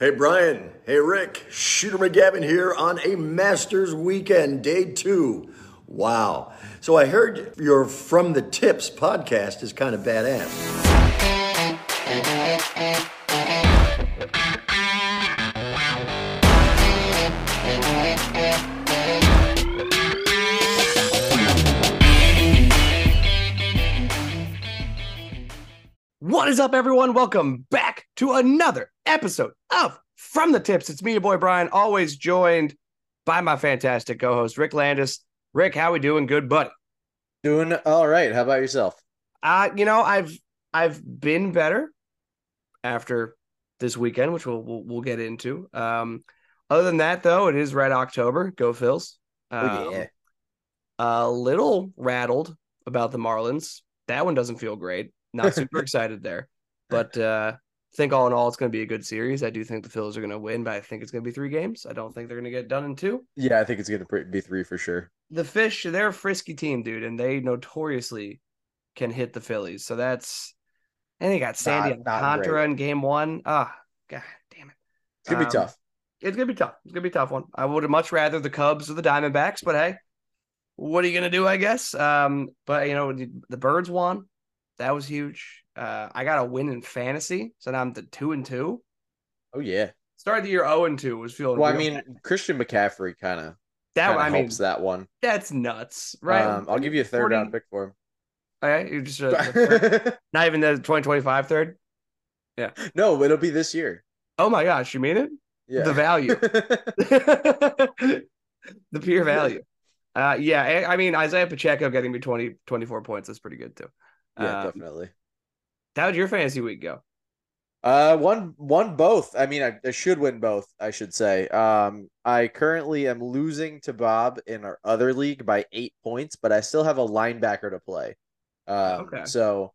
Hey Brian, hey Rick, Shooter McGavin here on a Masters weekend, day two. Wow. So I heard your From the Tips podcast is kind of badass. What is up, everyone? Welcome back to another episode of From the Tips. It's me, your boy Brian, always joined by my fantastic co-host Rick Landis. Rick, how we doing? Good, buddy. Doing all right. How about yourself? Uh, you know, I've I've been better after this weekend, which we'll we'll, we'll get into. Um, other than that, though, it is Red October. Go Phils. Um, oh yeah. A little rattled about the Marlins. That one doesn't feel great. Not super excited there, but uh, think all in all, it's going to be a good series. I do think the Phillies are going to win, but I think it's going to be three games. I don't think they're going to get done in two. Yeah, I think it's going to be three for sure. The Fish, they're a frisky team, dude, and they notoriously can hit the Phillies. So that's, and they got Sandy Not- Alcantara great. in game one. Ah, god damn it. It's gonna be Um, tough. It's gonna be tough. It's gonna be a tough one. I would have much rather the Cubs or the Diamondbacks, but hey, what are you gonna do? I guess. Um, but you know the Birds won. That was huge. Uh, I got a win in fantasy, so now I'm the two and two. Oh yeah. Started the year zero and two. Was feeling. Well, I mean. Christian McCaffrey kind of that. I mean, that one. that's nuts, right? Um, I'll give you a third 40 round pick for him. Okay, you just uh, not even the 2025 third. Yeah. no, it'll be this year. Oh my gosh, you mean it? Yeah. The value. the pure value. Uh, yeah, I, I mean Isaiah Pacheco getting me 20, 24 points is pretty good too. Yeah, Um, definitely. How would your fantasy week go? Uh, one, one, both. I mean, I, I should win both. I should say. Um, I currently am losing to Bob in our other league by eight points, but I still have a linebacker to play. Um, Okay. so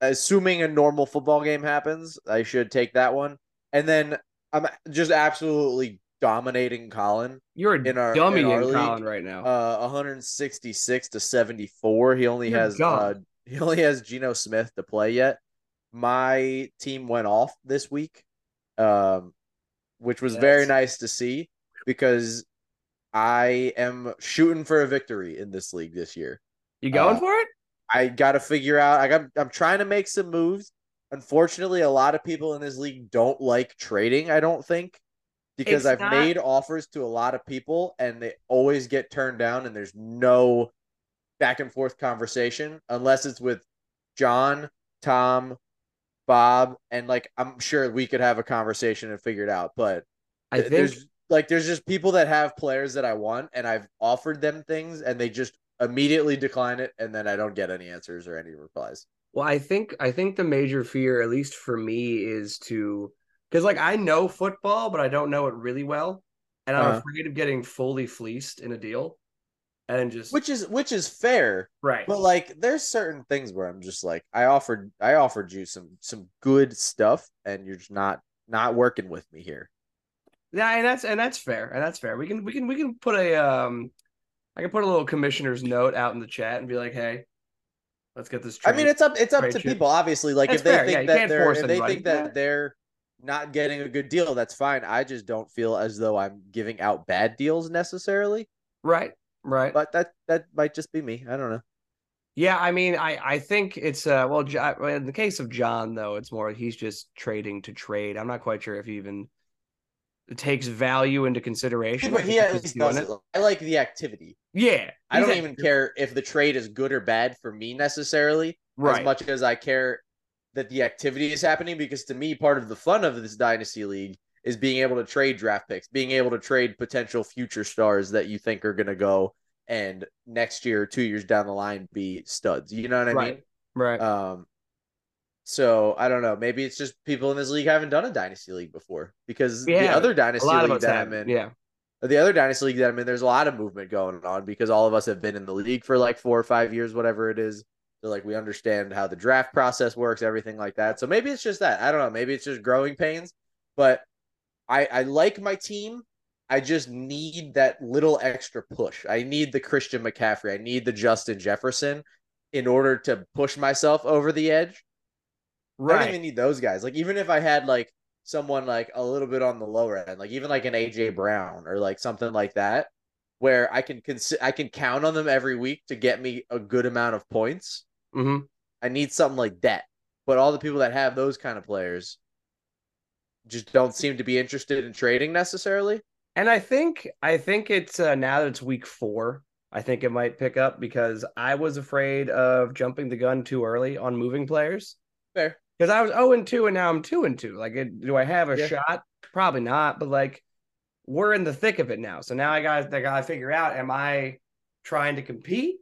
assuming a normal football game happens, I should take that one. And then I'm just absolutely dominating Colin. You're a In our- dummy in in, our league, Colin right now. Uh, 166 to 74. He only You're has uh. He only has Geno Smith to play yet. My team went off this week, um, which was very nice to see because I am shooting for a victory in this league this year. you going uh, for it? I got to figure out. I got. I'm trying to make some moves. Unfortunately, a lot of people in this league don't like trading. I don't think because It's I've not- made offers to a lot of people and they always get turned down, and there's no back and forth conversation unless it's with John, Tom, Bob, and like I'm sure we could have a conversation and figure it out. But I think there's like there's just people that have players that I want, and I've offered them things, and they just immediately decline it, and then I don't get any answers or any replies. Well, I think I think the major fear, at least for me, is to because like I know football, but I don't know it really well, and I'm Uh-huh. afraid of getting fully fleeced in a deal, and just Which is which is fair, right. but like there's certain things where I'm just like I offered I offered you some some good stuff, and you're just not not working with me here. Yeah, and that's and that's fair, and that's fair. We can we can we can put a um, I can put a little commissioner's note out in the chat and be like, hey, let's get this. I mean, it's up it's up to people. Obviously, like That's if they fair, think you that they're if they think that Yeah. they're not getting a good deal, that's fine. I just don't feel as though I'm giving out bad deals necessarily. right, right. But that that might just be me. I don't know. Yeah, I mean, I I think it's uh well, in the case of John though, it's more he's just trading to trade. I'm not quite sure if he even takes value into consideration. I But he he's at least does it. it. I like the activity. Yeah, I don't he's even care if the trade is good or bad for me necessarily, right. as much as I care that the activity is happening. Because to me, part of the fun of this dynasty league is being able to trade draft picks, being able to trade potential future stars that you think are going to go and next year, two years down the line, be studs. You know what I right, right. Um, so I don't know. Maybe it's just people in this league haven't done a dynasty league before because Yeah, the other dynasty league that have. I'm in, Yeah, the other dynasty league that I'm in, there's a lot of movement going on because all of us have been in the league for like four or five years, whatever it is. So like we understand how the draft process works, everything like that. So maybe it's just that. I don't know. Maybe it's just growing pains. But I I like my team. I just need that little extra push. I need the Christian McCaffrey. I need the Justin Jefferson in order to push myself over the edge. I don't even need those guys. Like even if I had like someone like a little bit on the lower end, like even like an AJ Brown or like something like that, where I can cons- I can count on them every week to get me a good amount of points. hmm I need something like that. But all the people that have those kind of players just don't seem to be interested in trading necessarily. And I think I think it's uh, now that it's week four, I think it might pick up because I was afraid of jumping the gun too early on moving players Fair. because I was zero and two and now I'm two and two. Like, it, do I have a Yeah. shot? Probably not. But like, we're in the thick of it now. So now I got I got to figure out: Am I trying to compete?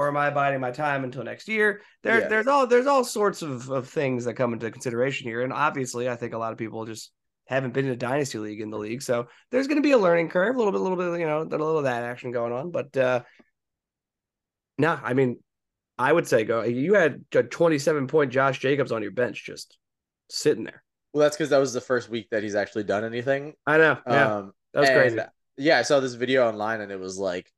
Or am I biding my time until next year? There's Yeah. there's all there's all sorts of, of things that come into consideration here. And obviously I think a lot of people just haven't been in a dynasty league in the league. So there's going to be a learning curve, a little bit, a little bit, you know, a little of that action going on. But uh no, I mean, I would say go. You had a 27 point Josh Jacobs on your bench, just sitting there. Well, that's because that was the first week that he's actually done anything. I know. Yeah, Um, that was crazy. Yeah, I saw this video online and it was like,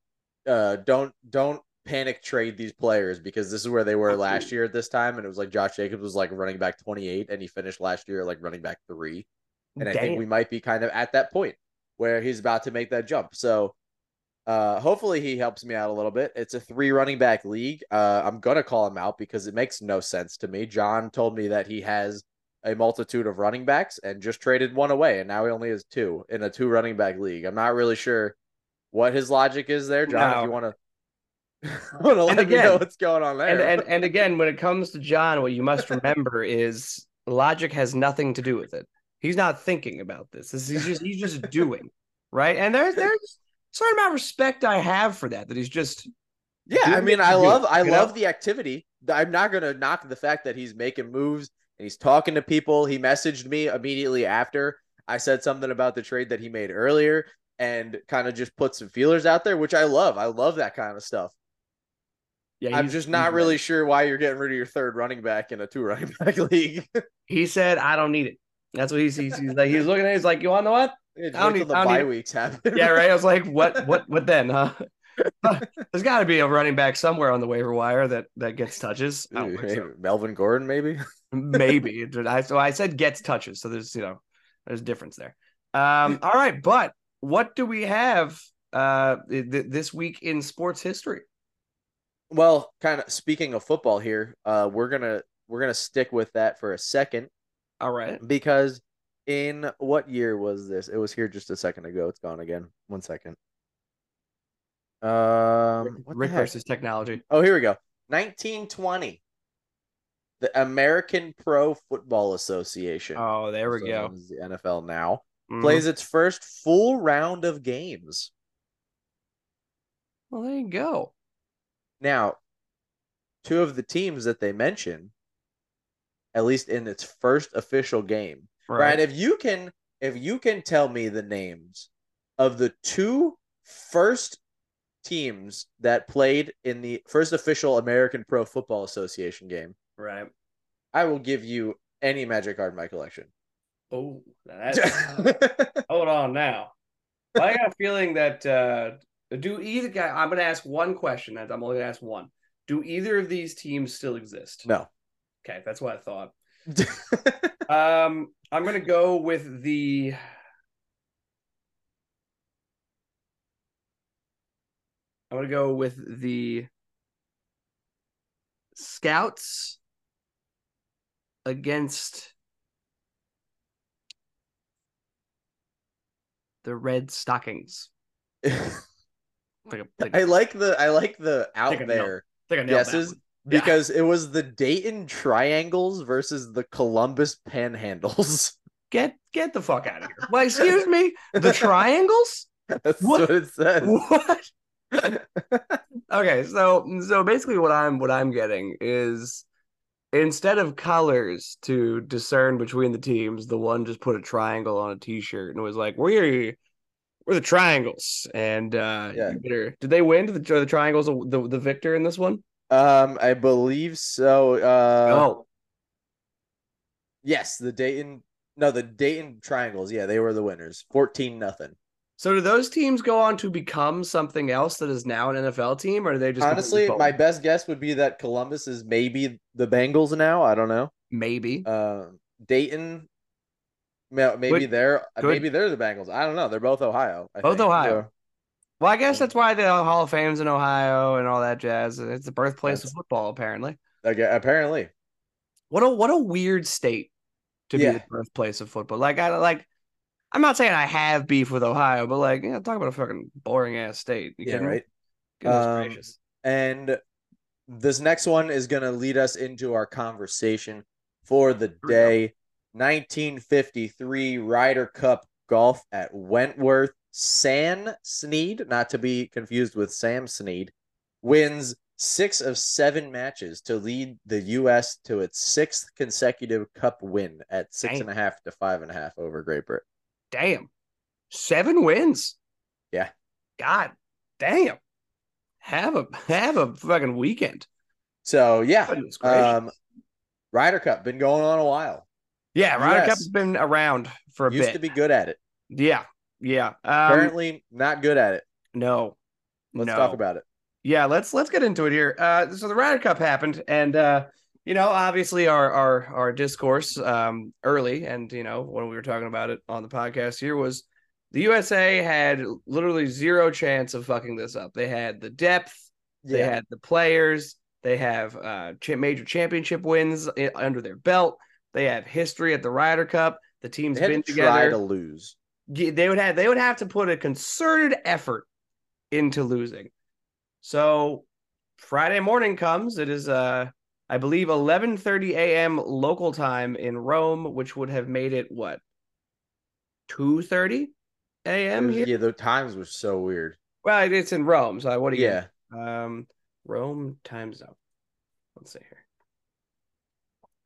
uh, don't don't panic trade these players because this is where they were last year at this time, and it was like Josh Jacobs was like running back twenty eight, and he finished last year like running back three, and I think we might be kind of at that point where he's about to make that jump. So. Uh, hopefully he helps me out a little bit. It's a three running back league. Uh, I'm gonna call him out because it makes no sense to me. John told me that he has a multitude of running backs and just traded one away, and now he only has two in a two running back league. I'm not really sure what his logic is there, John. No. If you want to, want to let me again- know what's going on there. and and and again, when it comes to John, what you must remember is logic has nothing to do with it. He's not thinking about this. This- He's just he's just doing right. And there's there's a certain amount of respect I have for that. That he's just yeah, I mean, I love, I you know? love the activity. I'm not gonna knock the fact that he's making moves and he's talking to people. He messaged me immediately after I said something about the trade that he made earlier and kind of just put some feelers out there, which I love. I love that kind of stuff. Yeah. I'm just not really sure why you're getting rid of your third running back in a two running back league. He said, "I don't need it." That's what he's he's, he's like. He's looking at. it, He's like, "You want to know what?" It's I don't need- the I don't bye need- weeks happen. Yeah, right. I was like, "What? What? What then?" Huh? There's got to be a running back somewhere on the waiver wire that that gets touches. Don't think so. Melvin Gordon, maybe. Maybe. I so I said gets touches, so there's you know there's a difference there. Um. All right, but what do we have uh th- this week in sports history? Well, kind of speaking of football here, uh, we're gonna we're gonna stick with that for a second All right. because in what year was this? It was here just a second ago. It's gone again. One second. Um, Rick versus technology. Oh, here we go. 1920. The American Pro Football Association. Oh, there we also go. The NFL now Mhm. plays its first full round of games. Well, there you go. Now, two of the teams that they mention, at least in its first official game, Right. Brian, if you can, if you can tell me the names of the two first teams that played in the first official American Pro Football Association game, Right. I will give you any Magic card in my collection. Oh, that's hold on now. I got a feeling that uh do either guy I'm gonna ask one question. and I'm only gonna ask one. Do either of these teams still exist? no. Okay, that's what I thought. Um, I'm gonna go with the. I'm gonna go with the Scouts against the Red Stockings. I Think I, think, I like the I like the out there think I nailed that guesses one. Yeah. because it was the Dayton Triangles versus the Columbus Panhandles. Get get the fuck out of here. Well, excuse me, the triangles? That's What? what, it says. What? okay, so so basically what I'm what I'm getting is instead of colors to discern between the teams, the one just put a triangle on a t-shirt and was like, "We're we're the triangles." And uh Yeah. better, did they win? Did the, the triangles the the victor in this one? Um, I believe so. Uh, oh, yes, the Dayton. No, the Dayton Triangles. Yeah, they were the winners. Fourteen nothing. so do those teams go on to become something else that is now an NFL team, or do they just Honestly, my best guess would be that Columbus is maybe the Bengals now. I don't know. maybe Uh, Dayton Maybe they're good. maybe they're the Bengals. I don't know. They're both Ohio. I Both think. Ohio. So, Well, I guess that's why the Hall of Fame's in Ohio and all that jazz. It's the birthplace of football, apparently. like, apparently, What a what a weird state to be the birthplace of football. Like I like I'm not saying I have beef with Ohio, but like, yeah, talk about a fucking boring ass state. You yeah, kidding right. Goodness Um, gracious. And this next one is going to lead us into our conversation for the day. 1953 Ryder Cup golf at Wentworth. San Snead, not to be confused with Sam Snead, wins six of seven matches to lead the U.S. to its sixth consecutive cup win at six and a half to five and a half over Great Britain. Damn. Seven wins. Yeah. God damn. Have a have a fucking weekend. So, yeah, um, Ryder Cup been going on a while. Yeah, Ryder US Cup's been around for a Used bit. to be good at it. yeah. Yeah. Um, Currently, not good at it. no. Let's no. talk about it. yeah let's let's get into it here uh so the Ryder Cup happened and uh you know obviously our our our discourse um early and you know when we were talking about it on the podcast here was the USA had literally zero chance of fucking this up they had the depth they Yeah, had the players they have uh major championship wins i- under their belt they have history at the Ryder Cup the team's they been to try together to lose. They would have they would have to put a concerted effort into losing. So Friday morning comes. It is uh I believe 11:30 a.m. local time in Rome, which would have made it what 2:30 It a.m. here. yeah, the times were so weird. Well, it's in Rome, so what do you? Yeah, Um, Rome time zone. Let's see here.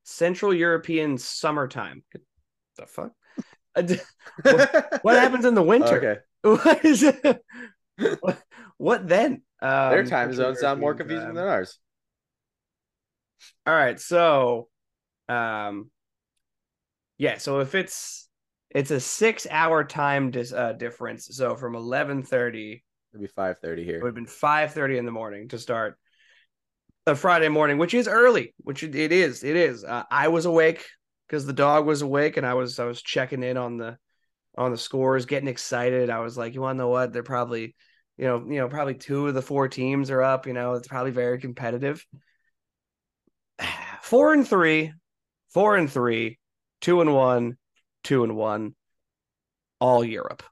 Central European summertime. The fuck? D- what happens in the winter? Okay, What is it? what, what then? Um, their time zones sound more confusing time. than ours. All right, so, um, yeah, so if it's it's a six hour time dis, uh, difference, so from eleven thirty, It'd be five thirty it here. would have been five thirty in the morning to start a Friday morning, which is early, which it is. It is. Uh, I was awake because the dog was awake, and I was I was checking in on the on the scores, getting excited. I was like, you want to know what? They're probably, you know, you know, probably two of the four teams are up. You know, it's probably very competitive. Four and three, four and three, two and one, two and one, all Europe.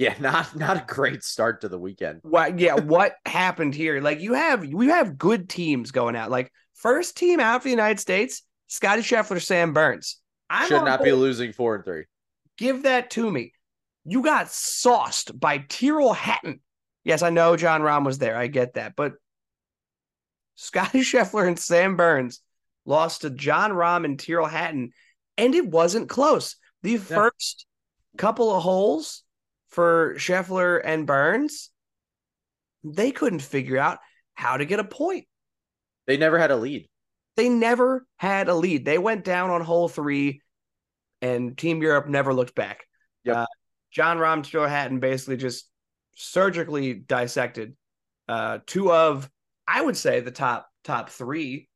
Yeah, not not a great start to the weekend. What? Yeah, what happened here? Like you have we have good teams going out. Like first team out for the United States, Scotty Scheffler, Sam Burns. I'm Should not be losing four and three. Give that to me. You got sauced by Tyrrell Hatton. Yes, I know Jon Rahm was there. I get that, but Scotty Scheffler and Sam Burns lost to Jon Rahm and Tyrrell Hatton, and it wasn't close. The first couple of holes for Scheffler and Burns, they couldn't figure out how to get a point. They never had a lead. They never had a lead. They went down on hole three, and Team Europe never looked back. Yep. Uh, Jon Rahm Tyrrell Hatton basically just surgically dissected uh, two of, I would say, the top top three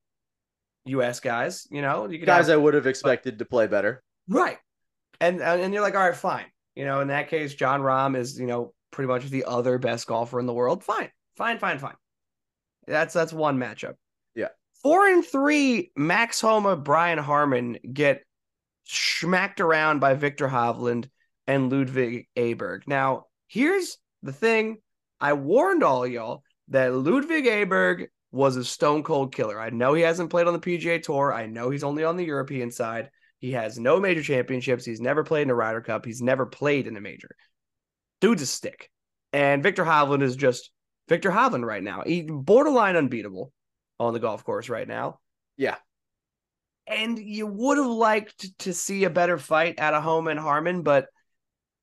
U.S. guys. You know, you could Guys, have, I would have expected to play better. right, and and you're like, all right, fine. You know, in that case, Jon Rahm is you know pretty much the other best golfer in the world. Fine, fine, fine, fine. That's that's one matchup. Yeah. Four and three, Max Homa, Brian Harman get smacked around by Viktor Hovland and Ludvig Åberg. Now, here's the thing. I warned all y'all that Ludvig Åberg was a stone cold killer. I know he hasn't played on the PGA Tour. I know he's only on the European side. He has no major championships. He's never played in a Ryder Cup. He's never played in a major. Dude's a stick. And Viktor Hovland is just Viktor Hovland right now. He borderline unbeatable on the golf course right now. Yeah. And you would have liked to see a better fight out of Homa and Harman, but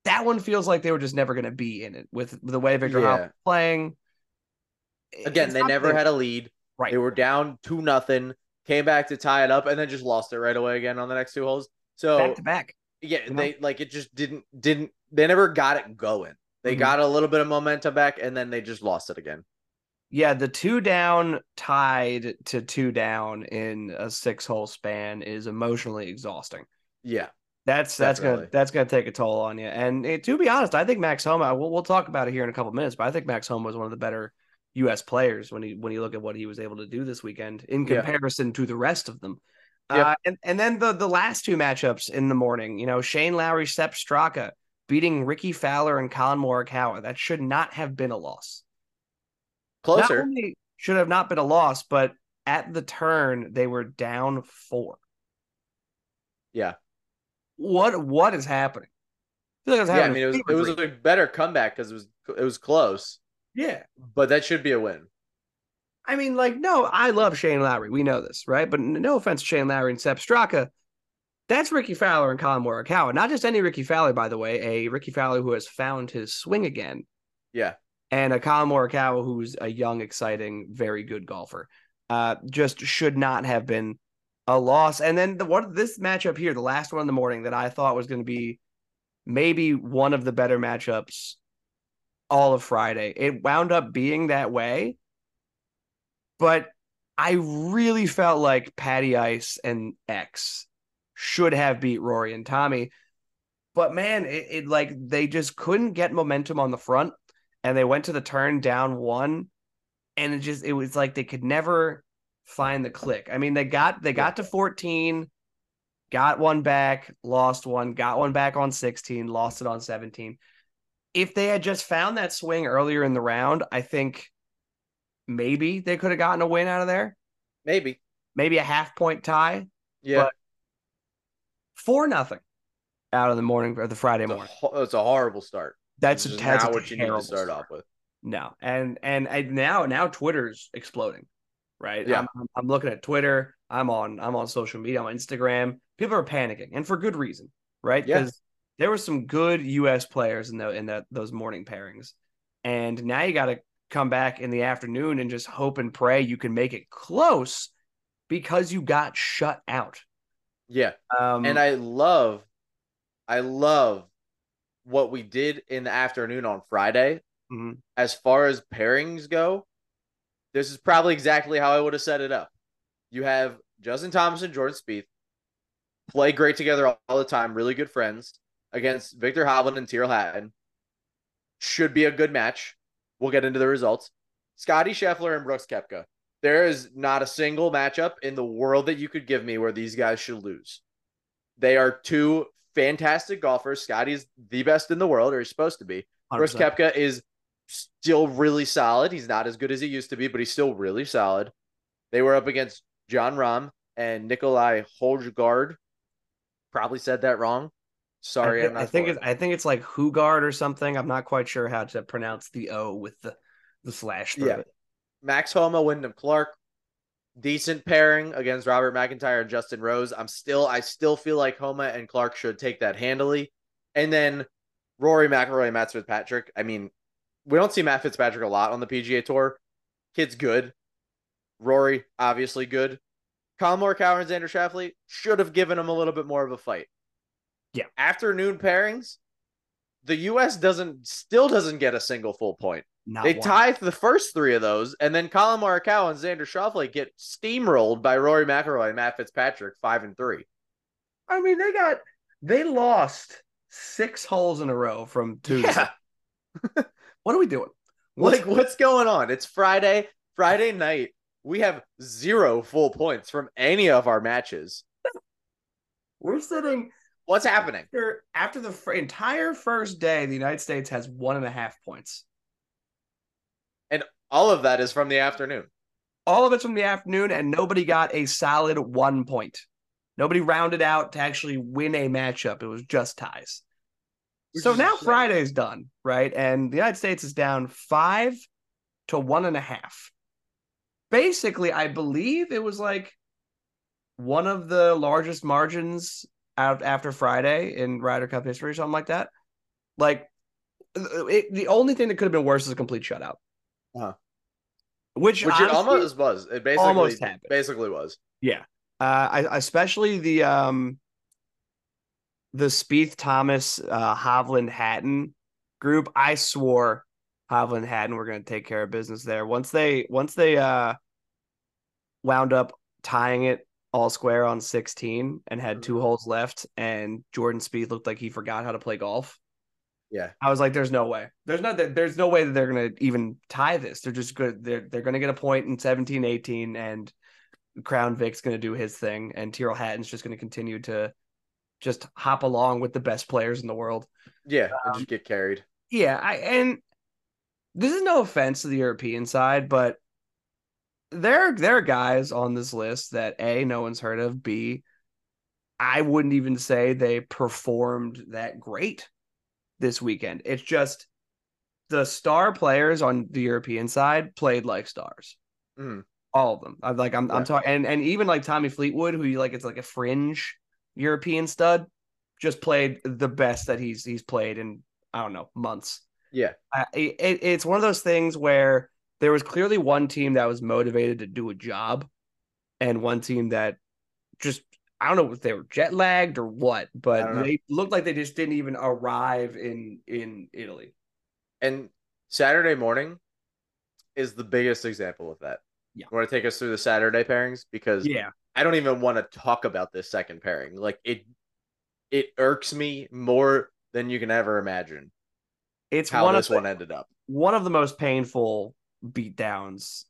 that one feels like they were just never going to be in it with the way Viktor Yeah. Hovland playing. Again, It's they never there. had a lead. right. They were down two nothing, came back to tie it up, and then just lost it right away again on the next two holes. So back to back. yeah, you know? they like it just didn't didn't they never got it going. They Mhm. got a little bit of momentum back, and then they just lost it again. Yeah, the two down tied to two down in a six hole span is emotionally exhausting. Yeah, That's that's gonna that's gonna take a toll on you. And eh, to be honest, I think Max Homa. We'll, we'll talk about it here in a couple minutes, but I think Max Homa was one of the better U.S. players when he when you look at what he was able to do this weekend in Yeah. comparison to the rest of them. Yep. Uh, and and then the the last two matchups in the morning, you know, Shane Lowry, Sepp Straka beating Rickie Fowler and Collin Morikawa. That should not have been a loss. Closer. should have not been a loss, but at the turn they were down four. Yeah. What what is happening? I feel like I was Yeah, I mean it was it was a better comeback because it was it was close, yeah. but that should be a win. I mean, like, no, I love Shane Lowry. We know this, right? But no offense to Shane Lowry and Sepp Straka. That's Rickie Fowler and Collin Morikawa. Not just any Rickie Fowler, by the way, a Rickie Fowler who has found his swing again, Yeah. and a Collin Morikawa who's a young, exciting, very good golfer. Uh, just should not have been a loss. And then the one this matchup here, the last one in the morning that I thought was going to be maybe one of the better matchups all of Friday. It wound up being that way. But I really felt like Patty Ice and X should have beat Rory and Tommy. But man, it, it like they just couldn't get momentum on the front and they went to the turn down one and it just it was like they could never find the click. I mean, they got they got to 14, got one back, lost one, got one back on 16, lost it on 17. If they had just found that swing earlier in the round, I think maybe they could have gotten a win out of there. Maybe. Maybe a half point tie, Yeah. But- four nothing out of the morning or the Friday it's, morning. ho- it's a horrible start. That's, This that's not a what you need to terrible start off with. No, and and I, now now Twitter's exploding, right? Yeah. I'm, I'm- looking at Twitter. I'm on I'm on social media. I'm on Instagram. People are panicking, and for good reason, right? Yeah. Because there were some good U.S. players in the in that those morning pairings, and now you got to come back in the afternoon and just hope and pray you can make it close because you got shut out. Yeah. Um, and I love, I love what we did in the afternoon on Friday. Mhm. As far as pairings go, this is probably exactly how I would have set it up. You have Justin Thomas and Jordan Spieth play great together all the time, really good friends against Viktor Hovland and Tyrrell Hatton. Should be a good match. We'll get into the results. Scotty Scheffler and Brooks Koepka. There is not a single matchup in the world that you could give me where these guys should lose. They are two fantastic golfers. Scotty's the best in the world, or he's supposed to be. Brooks 100%. Koepka is still really solid. He's not as good as he used to be, but he's still really solid. They were up against Jon Rahm and Nicolai Holgard. Probably said that wrong. Sorry, I, I'm not I think it's I think it's like Hugard or something. I'm not quite sure how to pronounce the O with the the slash Yeah. it. Max Homa, Wyndham Clark, decent pairing against Robert MacIntyre and Justin Rose. I'm still, I still feel like Homa and Clark should take that handily. And then Rory McIlroy Matt Fitzpatrick. I mean, we don't see Matt Fitzpatrick a lot on the PGA Tour. Kid's good. Rory, obviously good. Collin Morikawa and Xander Schauffele should have given him a little bit more of a fight. Yeah. Afternoon pairings, the U.S. doesn't still doesn't get a single full point. Not They one. tie for the first three of those, and then Collin Morikawa and Xander Schauffele get steamrolled by Rory McIlroy and Matt Fitzpatrick, five and three. I mean, they got they lost six holes in a row from Tuesday. Yeah, What are we doing? What's- like what's going on? It's Friday, Friday night. We have zero full points from any of our matches. we're sitting What's happening? after after the entire first day. The United States has one and a half points. And all of that is from the afternoon. All of it's from the afternoon, and nobody got a solid one point. Nobody rounded out to actually win a matchup. It was just ties. Which so now insane. Friday's done, right? And the United States is down five to one and a half. Basically, I believe it was like one of the largest margins out after Friday in Ryder Cup history, or something like that. Like it, the only thing that could have been worse is a complete shutout. Uh-huh. Which, Which it almost was. It basically almost happened. basically was. yeah. Uh, I especially the um the Spieth Thomas uh Hovland Hatton group. I swore Hovland Hatton were going to take care of business there. Once they once they uh wound up tying it all square on 16 and had two Mhm. holes left, and Jordan Spieth looked like he forgot how to play golf. Yeah. I was like, "There's no way. There's not. There's no way that they're gonna even tie this. They're just good. They're they're gonna get a point in 17, 18, and Crown Vic's gonna do his thing, and Tyrrell Hatton's just gonna continue to just hop along with the best players in the world. Yeah, and Um, just get carried. Yeah, I and this is no offense to the European side, but there there are guys on this list that a no one's heard of. B, I wouldn't even say they performed that great this weekend. It's just the star players on the European side played like stars. Mhm. All of them. I'm like I'm I'm talking and and even like Tommy Fleetwood, who you like it's like a fringe European stud, just played the best that he's he's played in I don't know months. Yeah. I, it, it's one of those things where there was clearly one team that was motivated to do a job, and one team that just I don't know if they were jet lagged or what, but they looked like they just didn't even arrive in in Italy. And Saturday morning is the biggest example of that. Yeah. Want to take us through the Saturday pairings because Yeah, I don't even want to talk about this second pairing. Like it, it irks me more than you can ever imagine it's how one this of the, one ended up. one of the most painful beatdowns,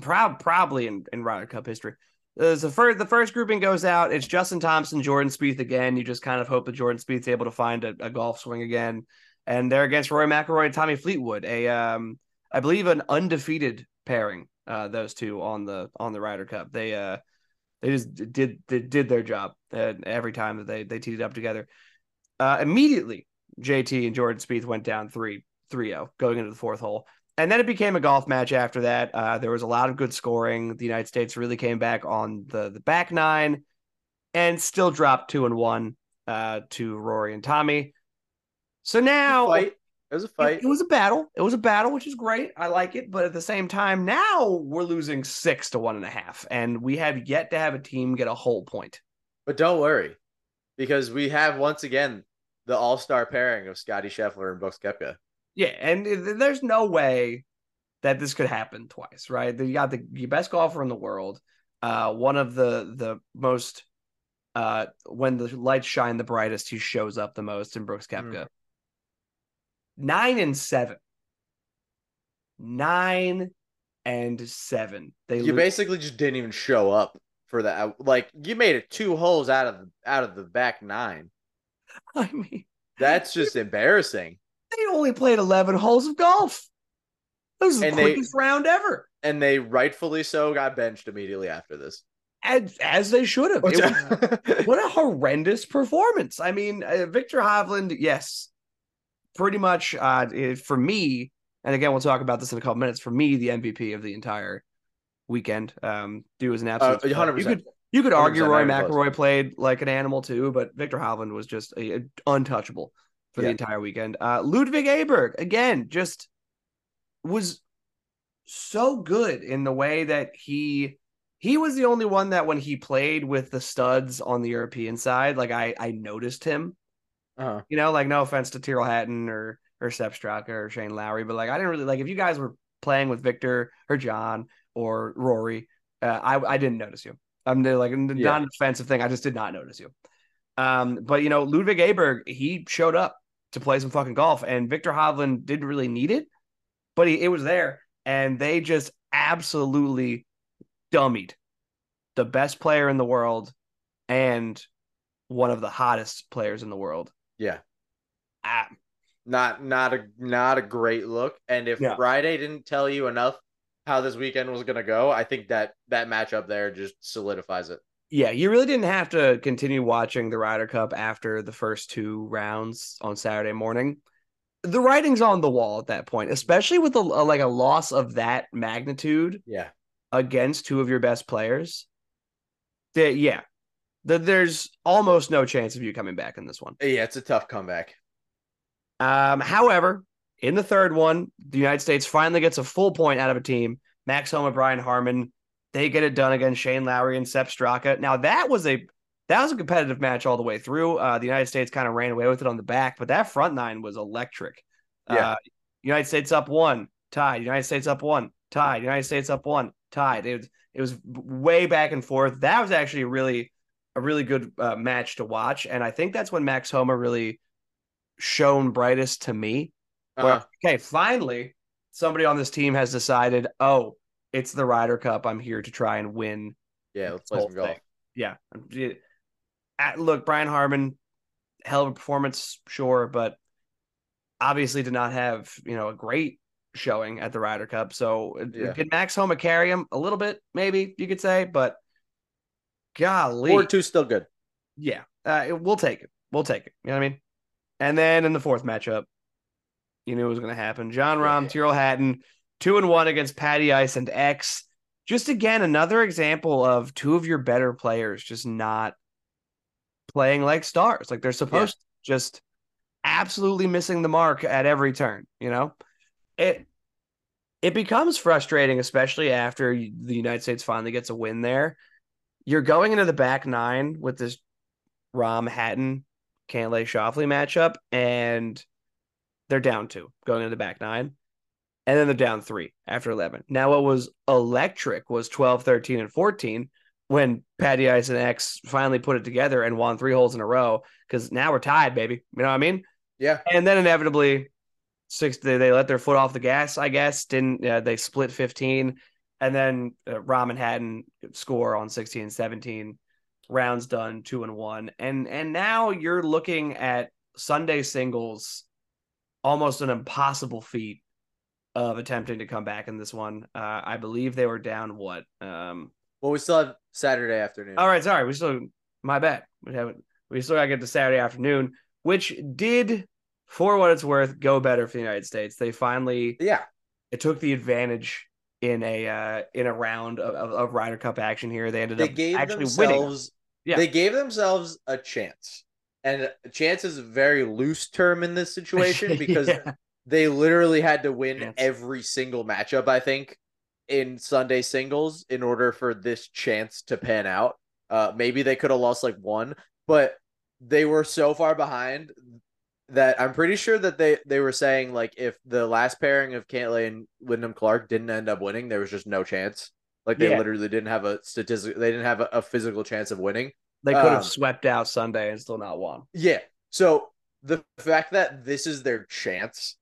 prob- probably in in Ryder Cup history. Uh, the first the first grouping goes out. It's Justin Thompson, Jordan Spieth again. You just kind of hope that Jordan Spieth's able to find a, a golf swing again, and they're against Roy McIlroy and Tommy Fleetwood. A um, I believe an undefeated pairing. Uh, those two on the on the Ryder Cup. They uh, they just did they did their job uh, every time that they they teed it up together. Uh, immediately, JT and Jordan Spieth went down 3 3 0 going into the fourth hole. And then it became a golf match after that. Uh, there was a lot of good scoring. The United States really came back on the, the back nine and still dropped two and one uh, to Rory and Tommy. So now. It was a it, fight. it was a battle. It was a battle, which is great. I like it. But at the same time, now we're losing six to one and a half. And we have yet to have a team get a whole point. But don't worry, because we have once again the all-star pairing of Scotty Scheffler and Brooks Koepka. Yeah, and there's no way that this could happen twice, right? You got the your best golfer in the world, uh, one of the the most uh when the lights shine the brightest, he shows up the most in Brooks Koepka. Nine and seven. Nine and seven. They You lose- basically just didn't even show up for that. Like you made it two holes out of the out of the back nine. I mean, That's just embarrassing. They only played eleven holes of golf. It was the And they- quickest round ever. And they rightfully so got benched immediately after this. As, as they should have. Was- what a horrendous performance. I mean, uh, Viktor Hovland, yes, pretty much uh, it- for me. And again, we'll talk about this in a couple minutes. For me, the MVP of the entire weekend. Um, dude was an absolute. Uh, 100%. You could you could argue 100%, Roy not even close. McIlroy played like an animal too, but Viktor Hovland was just uh, untouchable for the entire weekend. Uh, Ludvig Åberg again, just was so good in the way that he he was the only one that when he played with the studs on the European side, like I I noticed him. Uh-huh. You know, like no offense to Tyrrell Hatton or or Sepp Straka or Shane Lowry, but like I didn't really like if you guys were playing with Viktor or Jon or Rory, uh, I I didn't notice you. I'm like not Yeah. an offensive thing. I just did not notice you. Um, but you know, Ludvig Åberg, he showed up to play some fucking golf, and Viktor Hovland didn't really need it, but he, it was there, and they just absolutely dummied the best player in the world and one of the hottest players in the world. Yeah. Ah, Not not a not a great look. And if Yeah. Friday didn't tell you enough how this weekend was gonna go, I think that that matchup there just solidifies it. Yeah, you really didn't have to continue watching the Ryder Cup after the first two rounds on Saturday morning. The writing's on the wall at that point, especially with a, a like a loss of that magnitude Yeah. against two of your best players. That yeah, that there's almost no chance of you coming back in this one. Yeah, it's a tough comeback. Um, however, in the third one, the United States finally gets a full point out of a team. Max Homa, Brian Harman, they get it done against Shane Lowry and Sepp Straka. Now that was a that was a competitive match all the way through. Uh, the United States kind of ran away with it on the back, but that front nine was electric. Yeah. Uh, United States up one, tied. United States up one, tied. United States up one, tied. It was, It was way back and forth. That was actually a really a really good uh, match to watch, and I think that's when Max Homa really shone brightest to me. Uh-huh. okay, finally, somebody on this team has decided, oh, it's the Ryder Cup. I'm here to try and win Yeah, let's play some golf. thing. Yeah. At- look, Brian Harman, hell of a performance, sure, but obviously did not have you know a great showing at the Ryder Cup. So Yeah. did Max Homa carry him a little bit, maybe you could say, but golly, Four two still good. yeah, uh, we'll take it. We'll take it. You know what I mean? And then in the fourth matchup, you knew it was going to happen. Jon Rahm, Yeah. Tyrrell Hatton, two and one against Patty Ice and X. Just again, another example of two of your better players just not playing like stars, like they're supposed to, just absolutely missing the mark at every turn. You know, it it becomes frustrating, especially after the United States finally gets a win there. You're going into the back nine with this Rahm Hatton Cantlay Schauffele matchup, and they're down two going into the back nine. And then they're down three after 11. Now, what was electric was 12, 13, and 14 when Patty Ice and X finally put it together and won three holes in a row because now we're tied, baby. You know what I mean? Yeah. And then inevitably, six they, they let their foot off the gas. I guess didn't uh, they split fifteen, and then uh, Rahm and Hatton score on 16 and 17. Rounds done two and one, and and now you're looking at Sunday singles, almost an impossible feat of attempting to come back in this one. Uh, I believe they were down what? Um, Well, we still have Saturday afternoon. all right, sorry, we still my bad. We haven't. We still got to get to Saturday afternoon, which did, for what it's worth, go better for the United States. They finally Yeah. it took the advantage in a uh, in a round of, of, of Ryder Cup action here. They ended They up gave actually winning. Yeah. they gave themselves a chance. And chance is a very loose term in this situation because Yeah. They literally had to win every single matchup, I think, in Sunday singles in order for this chance to pan out. Uh, maybe they could have lost like one, but they were so far behind that I'm pretty sure that they they were saying like if the last pairing of Cantlay and Wyndham Clark didn't end up winning, there was just no chance. Like they Yeah. literally didn't have a statistic. They didn't have a, a physical chance of winning. They could have Um, swept out Sunday and still not won. Yeah. So the fact that this is their chance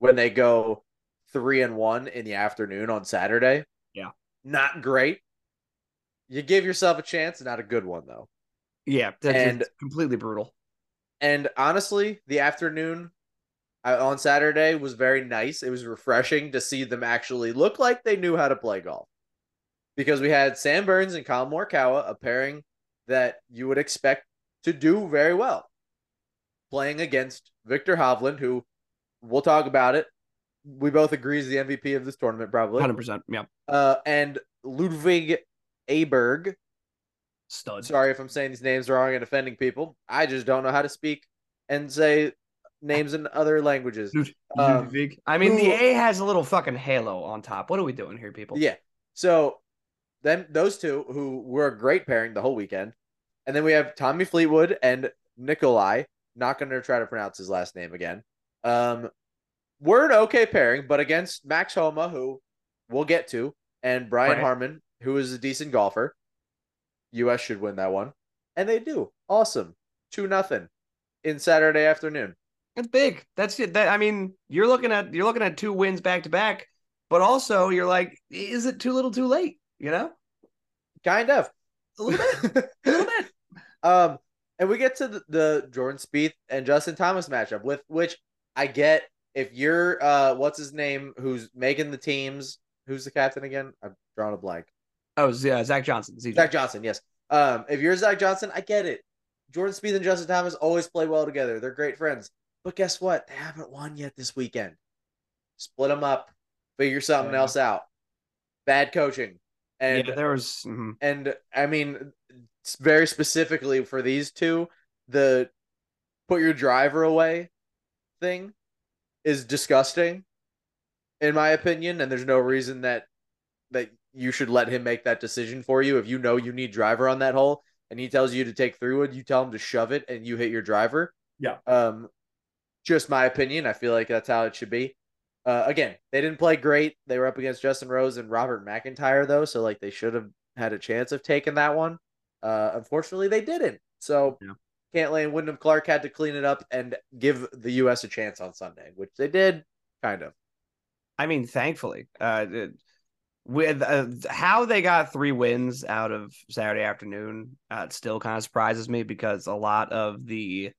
when they go three and one in the afternoon on Saturday. Yeah. Not great. You give yourself a chance, not a good one though. Yeah, that's And- completely brutal. And honestly, the afternoon uh, on Saturday was very nice. It was refreshing to see them actually look like they knew how to play golf. Because we had Sam Burns and Collin Morikawa, a pairing that you would expect to do very well. Playing against Viktor Hovland, who we'll talk about it. We both agree is the MVP of this tournament, probably. Hundred percent. Yeah, Uh, and Ludvig Åberg. stud. Sorry if I'm saying these names wrong and offending people. I just don't know how to speak and say names in other languages. Lud- Um, Ludvig. I mean, the A has a little fucking halo on top. What are we doing here, people? Yeah. So then those two who were a great pairing the whole weekend. And then we have Tommy Fleetwood and Nicolai. Not going to try to pronounce his last name again. Um, we're an okay pairing, but against Max Homa, who we'll get to, and Brian Right. Harman, who is a decent golfer. US should win that one. And they do. Awesome. Two nothing in Saturday afternoon. It's big. That's it. That I mean, you're looking at you're looking at two wins back to back, but also you're like, is it too little, too late? You know, Kind of. a little bit, a little bit. Um, and we get to the, the Jordan Spieth and Justin Thomas matchup with which I get if you're uh what's his name who's making the teams who's the captain again I've drawn a blank Oh, yeah, Zach Johnson. ZJ. Zach Johnson yes um if you're Zach Johnson I get it Jordan Spieth and Justin Thomas always play well together they're great friends but guess what they haven't won yet this weekend split them up figure something Yeah. else out bad coaching and yeah, there was. mhm. and I mean, very specifically for these two, the put your driver away thing is disgusting, in my opinion. And there's no reason that that you should let him make that decision for you. If you know you need driver on that hole and he tells you to take three wood you tell him to shove it and you hit your driver. Yeah. Um, just my opinion. I feel like that's how it should be. Uh, again, they didn't play great. They were up against Justin Rose and Robert MacIntyre though, so like they should have had a chance of taking that one. Uh, unfortunately, they didn't. So Yeah. Cantlay and Wyndham Clark had to clean it up and give the U.S. a chance on Sunday, which they did, kind of. I mean, thankfully, uh, with uh, how they got three wins out of Saturday afternoon, uh, it still kind of surprises me because a lot of the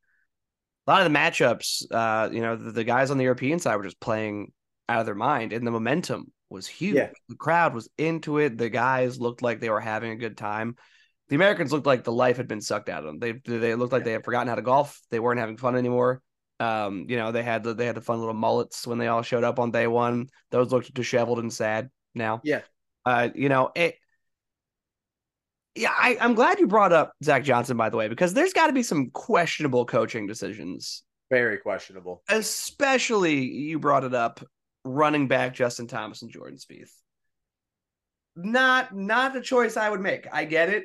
a lot of the matchups, uh, you know, the, the guys on the European side were just playing out of their mind, and the momentum was huge. Yeah. The crowd was into it. The guys looked like they were having a good time. The Americans looked like the life had been sucked out of them. They they looked like they had forgotten how to golf. They weren't having fun anymore. Um, you know, they had the they had the fun little mullets when they all showed up on day one. Those looked disheveled and sad now. Yeah. Uh, you know, it yeah, I, I'm glad you brought up Zach Johnson, by the way, because there's got to be some questionable coaching decisions, Very questionable. especially you brought it up, running back Justin Thomas and Jordan Spieth. Not not a choice I would make. I get it.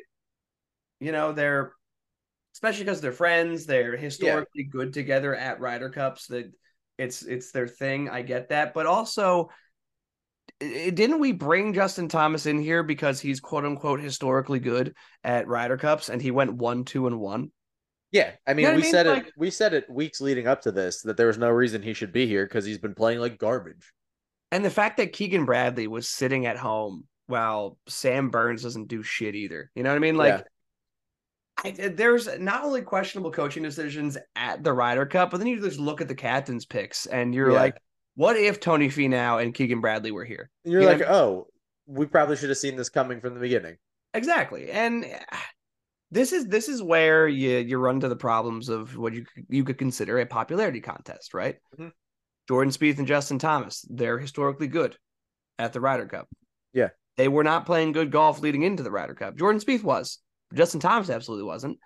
You know, they're especially because they're friends, they're historically good together at Ryder Cups. That it's it's their thing. I get that, but also i- didn't we bring Justin Thomas in here because he's quote unquote historically good at Ryder Cups and he went one, two, and one? Yeah, I mean, know what I we mean? said Like- it. We said it weeks leading up to this that there was no reason he should be here because he's been playing like garbage. And the fact that Keegan Bradley was sitting at home while Sam Burns doesn't do shit either. You know what I mean? Like, I, there's not only questionable coaching decisions at the Ryder Cup, but then you just look at the captain's picks and you're Yeah. like, what if Tony Finau and Keegan Bradley were here? You're You know like, oh, we probably should have seen this coming from the beginning. Exactly. And uh, this is this is where you you run into the problems of what you could- you could consider a popularity contest, right? Mhm. Jordan Spieth and Justin Thomas, they're historically good at the Ryder Cup. Yeah. They were not playing good golf leading into the Ryder Cup. Jordan Spieth was. Justin Thomas absolutely wasn't.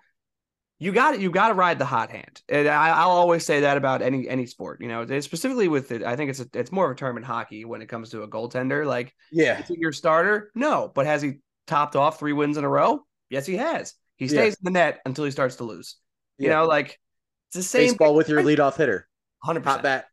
You got it. You got to ride the hot hand. And I, I'll always say that about any any sport. You know, specifically with it. I think it's a, it's more of a term in hockey when it comes to a goaltender. Like Yeah, your starter? No. But has he topped off three wins in a row? Yes, he has. He Yeah. stays in the net until he starts to lose. You Yeah. know, like it's the same baseball with your leadoff hitter, hundred hot percent.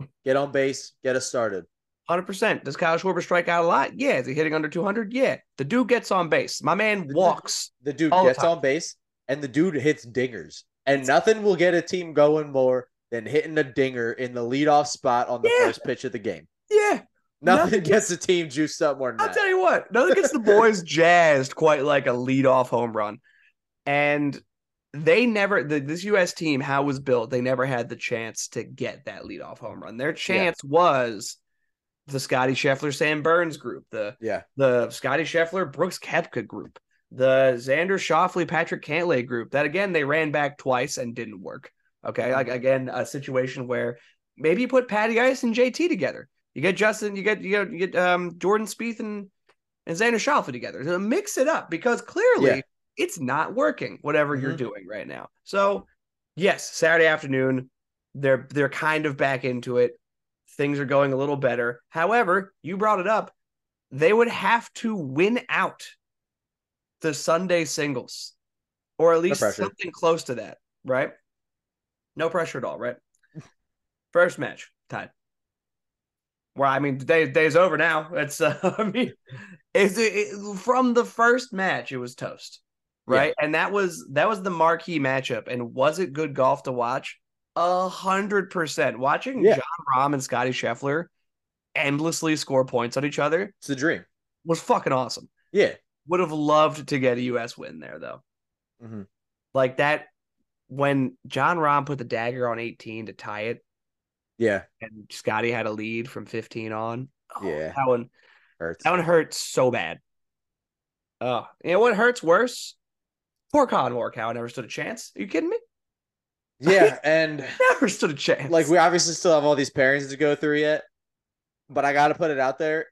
bat, get on base, get us started. Hundred percent. Does Kyle Schwarber strike out a lot? Yeah. Is he hitting under two hundred? Yeah. The dude gets on base. My man walks. The dude the gets time. on base, and the dude hits dingers, and nothing will get a team going more than hitting a dinger in the leadoff spot on the Yeah. first pitch of the game. Yeah. Nothing Nothing gets a team juiced up more than I'll that. tell you what. Nothing gets the boys jazzed quite like a leadoff home run. And they never the, this US team how it was built, they never had the chance to get that leadoff home run. Their chance was the Scotty Scheffler Sam Burns group, the Yeah, the Scotty Scheffler Brooks Koepka group, the Xander Schauffele Patrick Cantlay group. That again they ran back twice and didn't work. Okay, like again a situation where maybe you put Patty Ice and JT together. You get Justin, you get you get, you get um, Jordan Spieth and and Xander Schauffele together. So mix it up because clearly Yeah. it's not working. Whatever you're Mhm. doing right now. So yes, Saturday afternoon, they're they're kind of back into it. Things are going a little better. However, you brought it up. They would have to win out the Sunday singles, or at least pressure. something close to that, right? No pressure at all, right? First match tied. Well, I mean, the day day's over now. It's uh, I mean, it's it, from the first match, it was toast, right? And that was that was the marquee matchup. And was it good golf to watch? A hundred percent. Watching Yeah. Jon Rahm and Scotty Scheffler endlessly score points on each other it's a dream. was fucking awesome. Yeah, Would have loved to get a U.S. win there though. Mhm. Like that when Jon Rahm put the dagger on 18 to tie it, yeah, and Scotty had a lead from 15 on. oh, Yeah. that one hurts. that one hurts so bad. Oh, you know what hurts worse? Poor Collin Morikawa never stood a chance. Are you kidding me? Yeah, and Never stood a chance. like we obviously still have all these pairings to go through yet, but I got to put it out there.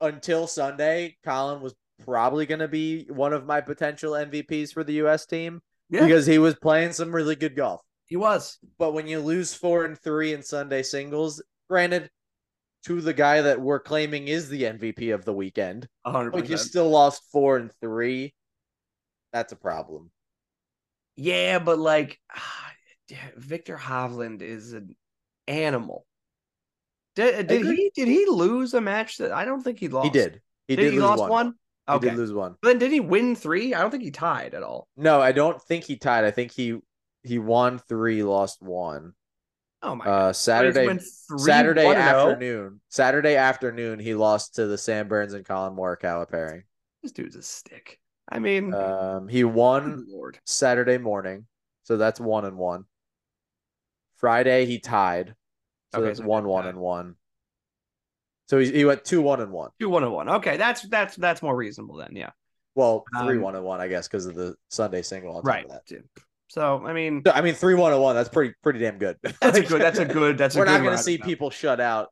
Until Sunday, Collin was probably going to be one of my potential MVPs for the U.S. team yeah, because he was playing some really good golf. he was. But when you lose four and three in Sunday singles, granted, to the guy that we're claiming is the MVP of the weekend, 100%. but you still lost four and three. That's a problem. Yeah, but like Viktor Hovland is an animal. Did, did he did he lose a match that I don't think he lost? He did. He Did, did, he lose lost one. one? He Okay. did lose one. But then did he win three? I don't think he tied at all. No, I don't think he tied. I think he he won three, lost one. Oh my god. Uh, Saturday three, Saturday one oh. afternoon. Saturday afternoon, he lost to the Sam Burns and Collin Morikawa pairing. This dude's a stick. I mean, Um, he won lord. Saturday morning, so that's one and one. Friday he tied, so Okay, that's so one one and one. So he he went two one and one. Two one and one. Okay, that's that's that's more reasonable then. Yeah. Well, three Um, one and one, I guess, because of the Sunday single. On top Right. Of that. dude. So I mean, So, I mean, three one and one. That's pretty pretty damn good. that's a good. That's a good. That's a We're good. not going to see people shut out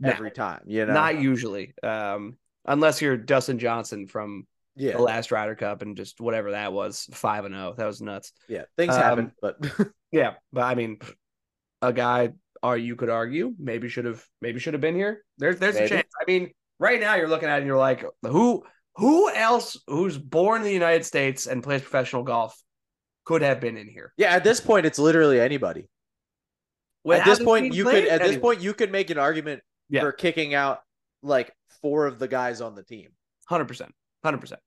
No. every time. You know, Not usually. Um, unless you're Dustin Johnson from yeah, the last Ryder Cup and just whatever that was, five and zero. That was nuts. yeah. Things Um, happen, but Yeah, but I mean, a guy, or you could argue, maybe should have, maybe should have been here. There's, there's a chance. I mean, right now you're looking at it and you're like, who, who else who's born in the United States and plays professional golf could have been in here? yeah. At this point, it's literally anybody. At this point, you could at this point you could make an argument Yeah. for kicking out like four of the guys on the team. hundred percent, hundred percent.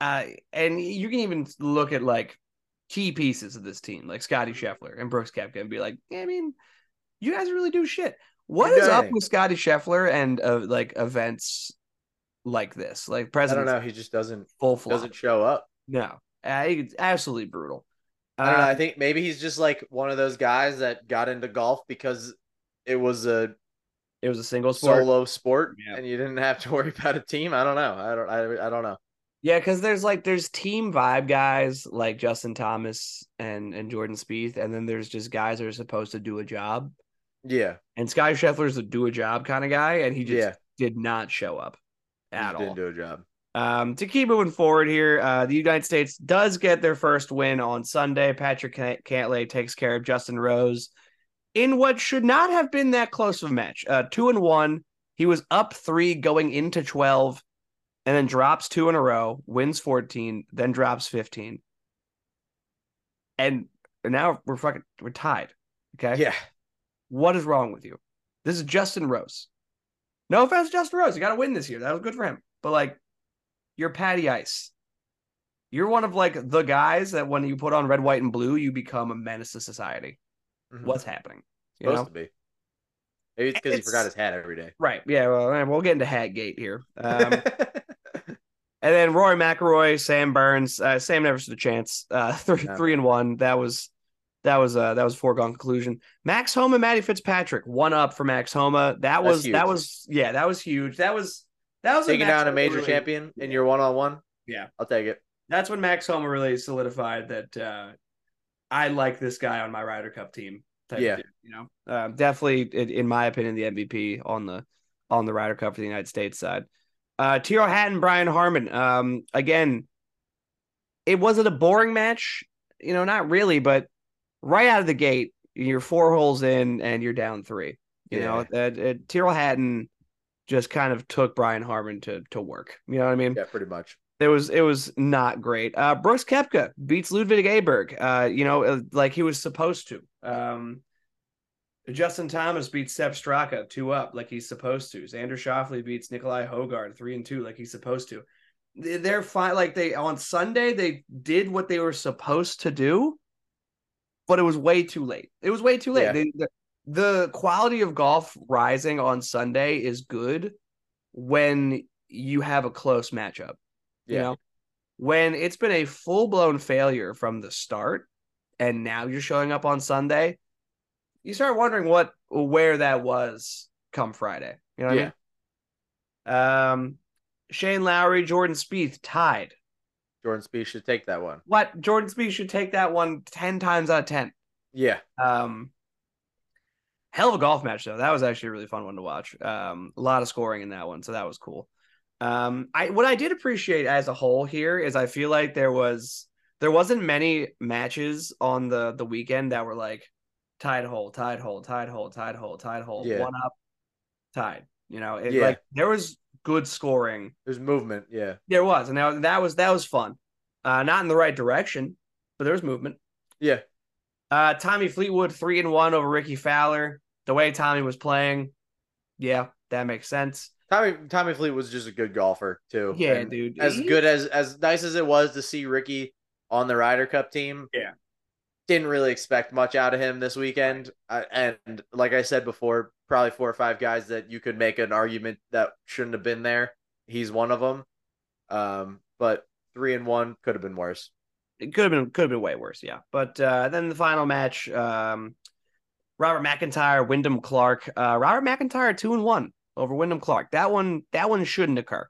Uh, and you can even look at like key pieces of this team, like Scotty Scheffler and Brooks Koepka, and be like, yeah, I mean, you guys really do shit. What is up with Scotty Scheffler and uh, like events like this, like president, I don't know. He just doesn't full flop? doesn't show up. No, uh, it's absolutely brutal. I don't know. Uh, I think maybe he's just like one of those guys that got into golf because it was a it was a single sport. solo sport Yeah. and you didn't have to worry about a team. I don't know. I don't. I, I don't know. Yeah, because there's like there's team vibe guys like Justin Thomas and and Jordan Spieth, and then there's just guys that are supposed to do a job. Yeah. And Sky Scheffler's a do a job kind of guy, and he just Yeah. did not show up at just all. didn't do a job. Um, to keep moving forward here, uh, the United States does get their first win on Sunday. Patrick Can- Cantlay takes care of Justin Rose in what should not have been that close of a match. Uh, two and one. He was up three going into 12 and then drops two in a row, wins 14, then drops 15. And now we're fucking, we're tied. Okay. Yeah. What is wrong with you? This is Justin Rose. No offense, Justin Rose. You got to win this year. That was good for him. But like, you're Patty Ice. You're one of like the guys that when you put on red, white, and blue, you become a menace to society. Mhm. What's happening? You supposed know? to be? Maybe it's because he forgot his hat every day. Right. Yeah. Well, we'll get into Hatgate here. Um, and then Rory McIlroy, Sam Burns. Uh, Sam never stood a chance. Uh, three, No. three and one. That was that was uh, that was a foregone conclusion. Max Homa, Matty Fitzpatrick, one up for Max Homa. That was that was yeah, that was huge. That was that was Taking down a major really- champion in your one on one. Yeah. I'll take it. That's when Max Homa really solidified that uh, I like this guy on my Ryder Cup team. type of Yeah. dude, you know, um, definitely in, in my opinion the MVP on the on the Ryder Cup for the United States side. Uh, Tyrrell Hatton, Brian Harman. Um, again, it wasn't a boring match, you know, not really, but right out of the gate, you're four holes in and you're down three. You know, that uh, Tyrrell Hatton just kind of took Brian Harman to to work. You know what I mean? Yeah, pretty much. It was it was not great. Uh, Brooks Koepka beats Ludvig Åberg. Uh, you know, uh, like he was supposed to. Um, Justin Thomas beats Sepp Straka two up like he's supposed to. Xander Schauffele beats Nicolai Højgaard three and two like he's supposed to. They- They're fine. Like they on Sunday they did what they were supposed to do, but it was way too late. It was way too late. Yeah. They- the, the quality of golf rising on Sunday is good when you have a close matchup. You Yeah. know, when it's been a full blown failure from the start, and now you're showing up on Sunday, you start wondering what where that was come Friday. You know what I mean? Um, Shane Lowry, Jordan Spieth tied. Jordan Spieth should take that one. What Jordan Spieth should take that one 10 times out of 10. Yeah. Um, hell of a golf match though. That was actually a really fun one to watch. Um, a lot of scoring in that one, so that was cool. Um, I what I did appreciate as a whole here is I feel like there was there wasn't many matches on the the weekend that were like tied hole, tied hole, tied hole, tied hole, tied hole, Yeah. one up, tied. You know, it, Yeah. like there was good scoring. There's movement. Yeah. There was, and that, that was that was fun. Uh, not in the right direction, but there was movement. Yeah. Uh, Tommy Fleetwood three and one over Rickie Fowler. The way Tommy was playing, Yeah, that makes sense. Tommy Tommy Fleet was just a good golfer too. Yeah, And dude. As good as as nice as it was to see Rickie on the Ryder Cup team. Yeah. Didn't really expect much out of him this weekend. Uh, and like I said before, probably four or five guys that you could make an argument that shouldn't have been there. He's one of them. Um, but three and one could have been worse. It could have been could have been way worse, yeah. But uh, then the final match, um, Robert MacIntyre, Wyndham Clark. Uh, Robert MacIntyre two and one over Wyndham Clark. That one that one shouldn't occur.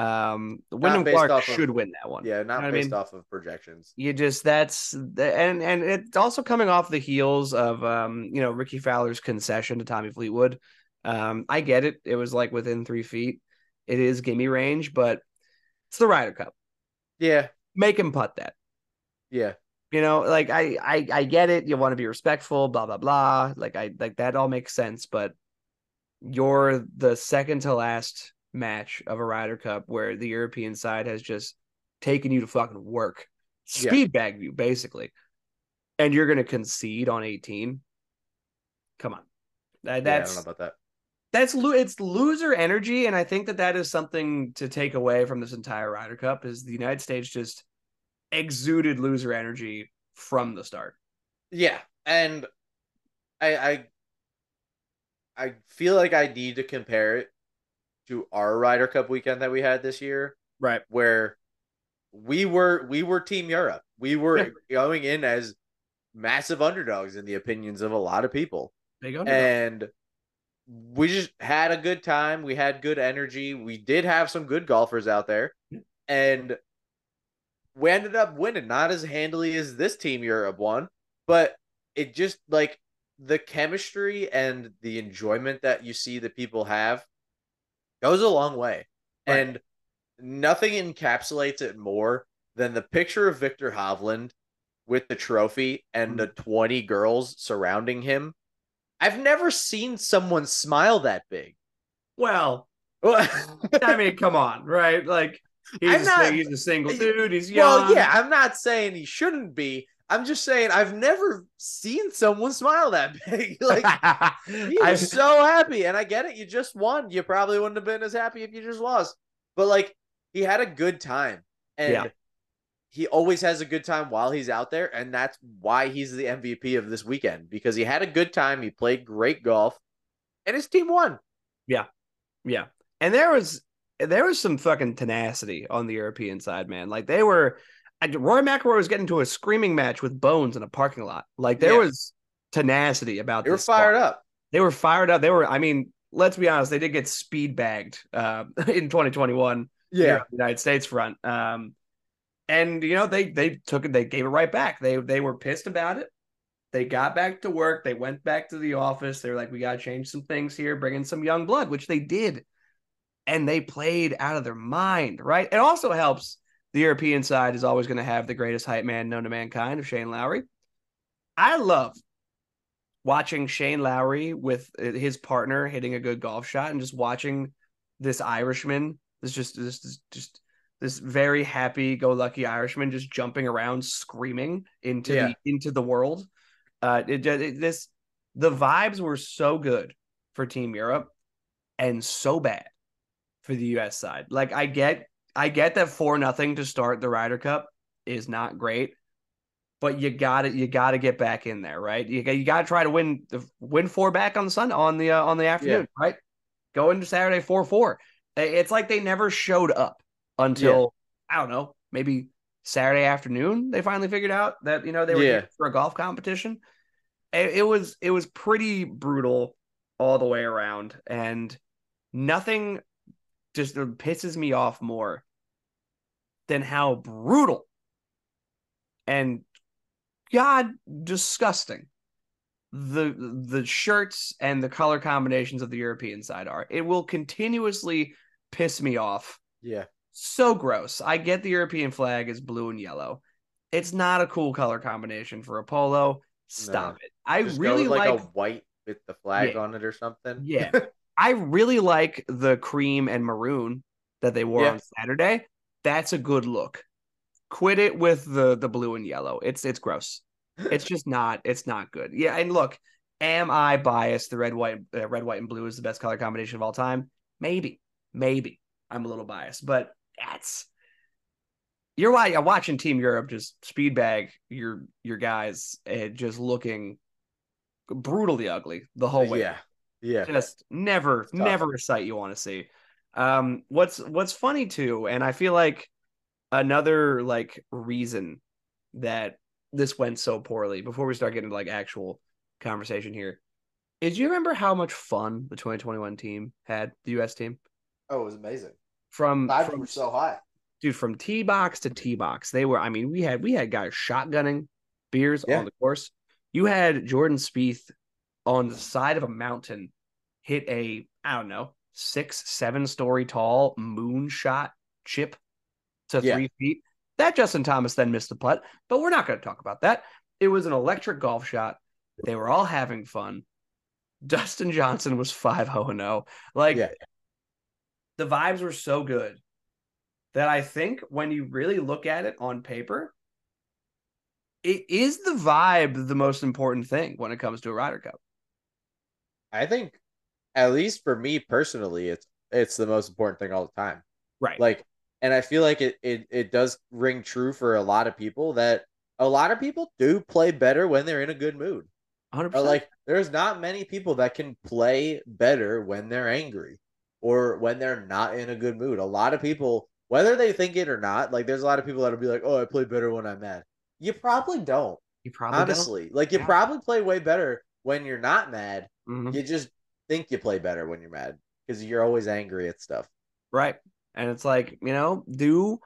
Um, Wyndham based Clark off of- should win that one. Yeah, not You know what I based mean? off of projections. you just that's and and it's also coming off the heels of um you know Rickie Fowler's concession to Tommy Fleetwood. Um, I get it; it was like within three feet. It is gimme range, but it's the Ryder Cup. Yeah, Make him putt that. yeah. You know, like I I I get it. You want to be respectful, blah blah blah. Like I like that all makes sense, but you're the second to last match of a Ryder Cup where the European side has just taken you to fucking work, Yeah. speed bag you basically, and you're gonna concede on 18. Come on, That- yeah, I that's don't know about that. that's lo- it's loser energy, and I think that that is something to take away from this entire Ryder Cup is the United States just exuded loser energy from the start. Yeah, and I I I feel like I need to compare it to our Ryder Cup weekend that we had this year, Right. where we were we were Team Europe. We were Yeah. going in as massive underdogs in the opinions of a lot of people. And we just had a good time. We had good energy. We did have some good golfers out there. Yeah. And we ended up winning, not as handily as this team Europe won, but it just like the chemistry and the enjoyment that you see that people have goes a long way. Right. And nothing encapsulates it more than the picture of Viktor Hovland with the trophy and the mm. 20 girls surrounding him. I've never seen someone smile that big. well, well, I mean, come on, right? Like he's, a, not- he's a single dude. He's young. well, yeah, I'm not saying he shouldn't be. I'm just saying I've never seen someone smile that big. Like he I- was so happy, and I get it. You just won. You probably wouldn't have been as happy if you just lost. But like, he had a good time, and Yeah. he always has a good time while he's out there, and that's why he's the MVP of this weekend because he had a good time. He played great golf, and his team won. Yeah, yeah. And there was there was some fucking tenacity on the European side, man. Like they were I- Rory McIlroy was getting to a screaming match with Bones in a parking lot. Like there Yeah. was tenacity about this. They were fired spot. up. They were fired up. They were I mean, let's be honest, they did get speed bagged uh, in 2021 here on the United States front. Um and you know, they they took it, they gave it right back. They they were pissed about it. They got back to work. They went back to the office. They were like, we got to change some things here, bring in some young blood, which they did. And they played out of their mind, right? It also helps the European side is always going to have the greatest hype man known to mankind of Shane Lowry. I love watching Shane Lowry with uh, his partner hitting a good golf shot and just watching this Irishman, this just this, this just this very happy go lucky Irishman just jumping around screaming into Yeah. the into the world. Uh it, it this the vibes were so good for Team Europe and so bad for the US side. Like I get I get that 4 nothing to start the Ryder Cup is not great, but you got to you got to get back in there, right? You got you got to try to win the win four back on the sun on the uh, on the afternoon, right? Go into Saturday 4-4. It's like they never showed up until I don't know, maybe Saturday afternoon they finally figured out that you know they were Yeah. for a golf competition. It, it was it was pretty brutal all the way around and nothing just pisses me off more than how brutal and god disgusting the the shirts and the color combinations of the European side are. It will continuously piss me off. Yeah. So gross. I get the European flag is blue and yellow. It's not a cool color combination for a polo. Stop it. I Just really like, like a white with the flag Yeah. on it or something. yeah. I really like the cream and maroon that they wore Yeah. on Saturday. That's a good look. Quit it with the the blue and yellow. It's it's gross. It's just not it's not good. Yeah, and look, Am I biased? The red, white, uh, red, white, and blue is the best color combination of all time. Maybe, maybe I'm a little biased, but that's you're why I'm watching Team Europe just speed bag your your guys and just looking brutally ugly the whole way. Yeah. Yeah. Just never, never a sight you want to see. Um, what's what's funny too, and I feel like another like reason that this went so poorly before we start getting to like actual conversation here is you remember how much fun the 2021 team had, the US team? Oh, it was amazing. From, from were so high. dude from T box to T box. they were i mean we had we had guys shotgunning beers Yeah. on the course you had jordan Spieth on the side of a mountain hit a i don't know six seven story tall moonshot chip to Yeah. three feet that justin thomas then missed the putt but we're not going to talk about that it was an electric golf shot they were all having fun dustin johnson was 5-0-0 like Yeah. the vibes were so good that I think when you really look at it on paper, it is the vibe the most important thing when it comes to a Ryder Cup. I think, at least for me personally, it's it's the most important thing all the time. Right. Like, and I feel like it it it does ring true for a lot of people that a lot of people do play better when they're in a good mood. 100%. Or like, there's not many people that can play better when they're angry or when they're not in a good mood. A lot of people, whether they think it or not, like there's a lot of people that'll be like, "Oh, I play better when I'm mad." You probably don't. you probably don't. honestly, like you Yeah. probably play way better when you're not mad. Mhm. You just think you play better when you're mad because you're always angry at stuff. Right. And it's like, you know, do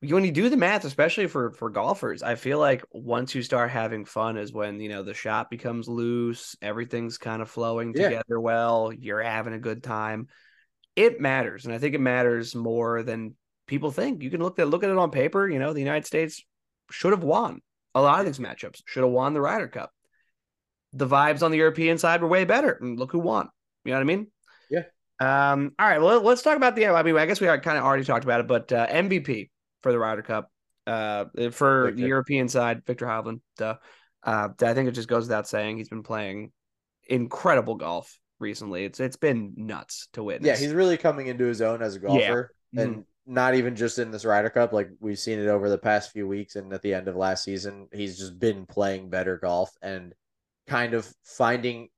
when you do the math, especially for for golfers, I feel like once you start having fun is when, you know, the shot becomes loose, everything's kind of flowing Yeah. together well, you're having a good time. It matters. And I think it matters more than people think. You can look at look at it on paper, you know, the United States should have won a lot of these matchups, should have won the Ryder Cup. The vibes on the European side were way better. And look who won. You know what I mean? Yeah. Um, all right, well, let's talk about the. I mean, I guess we kind of already talked about it, but uh, MVP for the Ryder Cup, uh, for the European side, Viktor Hovland. Duh. Uh, I think it just goes without saying he's been playing incredible golf recently. It's it's been nuts to witness. Yeah, he's really coming into his own as a golfer, Mhm. and not even just in this Ryder Cup. Like we've seen it over the past few weeks, and at the end of last season, he's just been playing better golf and kind of finding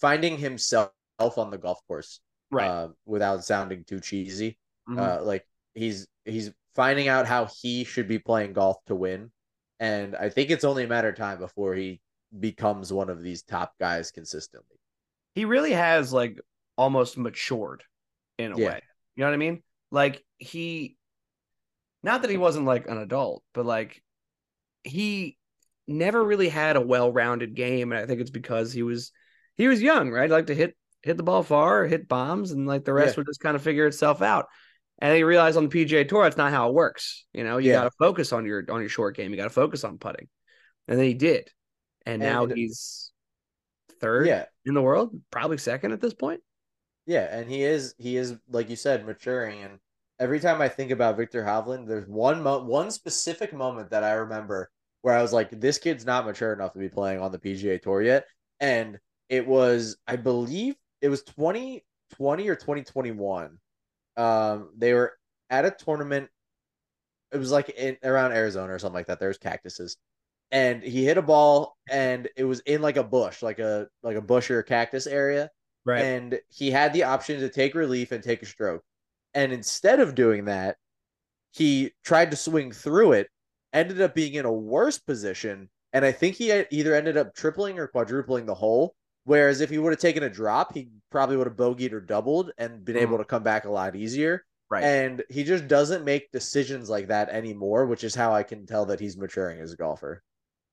finding himself on the golf course. right. uh, without sounding too cheesy. Mhm. Uh, like he's he's finding out how he should be playing golf to win, and I think it's only a matter of time before he becomes one of these top guys consistently. he really has like almost matured in a Yeah. way. You know what I mean? Like he not that he wasn't like an adult, but like he never really had a well-rounded game and I think it's because he was he was young, right? Like to hit hit the ball far, hit bombs and like the rest Yeah. would just kind of figure itself out. And he realized on the PGA Tour that's not how it works. You know, you Yeah. got to focus on your on your short game. You got to focus on putting. And then he did. And now And- he's third Yeah, in the world, probably second at this point. yeah, and he is he is like you said maturing. And every time I think about Viktor Hovland, there's one mo- one specific moment that I remember where I was like, this kid's not mature enough to be playing on the PGA Tour yet, and it was I believe it was 2020 or 2021. Um, they were at a tournament. It was like in around Arizona or something like that. There's cactuses, and he hit a ball, and it was in like a bush, like a like a bush or a cactus area, Right. and he had the option to take relief and take a stroke, and instead of doing that, he tried to swing through it, ended up being in a worse position, and I think he either ended up tripling or quadrupling the hole. Whereas if he would have taken a drop, he probably would have bogeyed or doubled and been mm-hmm. able to come back a lot easier. right. And he just doesn't make decisions like that anymore, which is how I can tell that he's maturing as a golfer.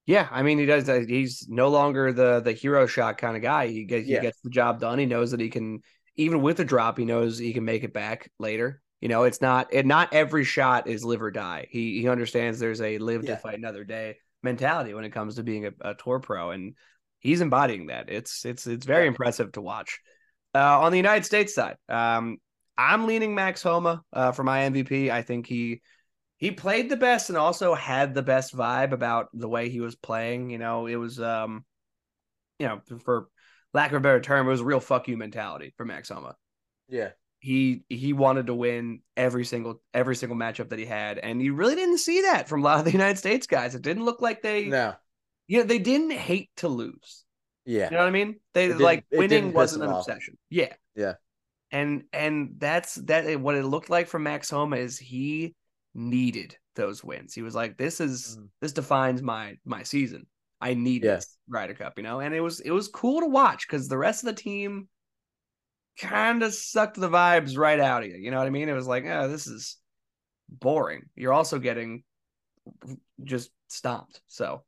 Yeah, I mean he does. that. He's no longer the the hero shot kind of guy. He gets Yeah. he gets the job done. He knows that he can even with a drop. He knows he can make it back later. You know, it's not and Not every shot is live or die. He he understands there's a live Yeah. to fight another day mentality when it comes to being a, a tour pro, and he's embodying that. It's it's it's very Yeah. impressive to watch. Uh, on the United States side, um, I'm leaning Max Homa uh, for my MVP. I think he he played the best and also had the best vibe about the way he was playing. You know, it was um you know, for lack of a better term, it was a real fuck you mentality for Max Homa. Yeah. He he wanted to win every single every single matchup that he had, and you really didn't see that from a lot of the United States guys. It didn't look like they, No. you know, they didn't hate to lose. Yeah. You know what I mean? They like winning wasn't an off. obsession. Yeah. Yeah. And and that's that what it looked like for Max Homa is he needed those wins. He was like, This is Mhm. this defines my my season. I need Yeah. this Ryder Cup, you know? And it was it was cool to watch because the rest of the team kind of sucked the vibes right out of you. You know what I mean? It was like, oh, this is boring. You're also getting just stomped. So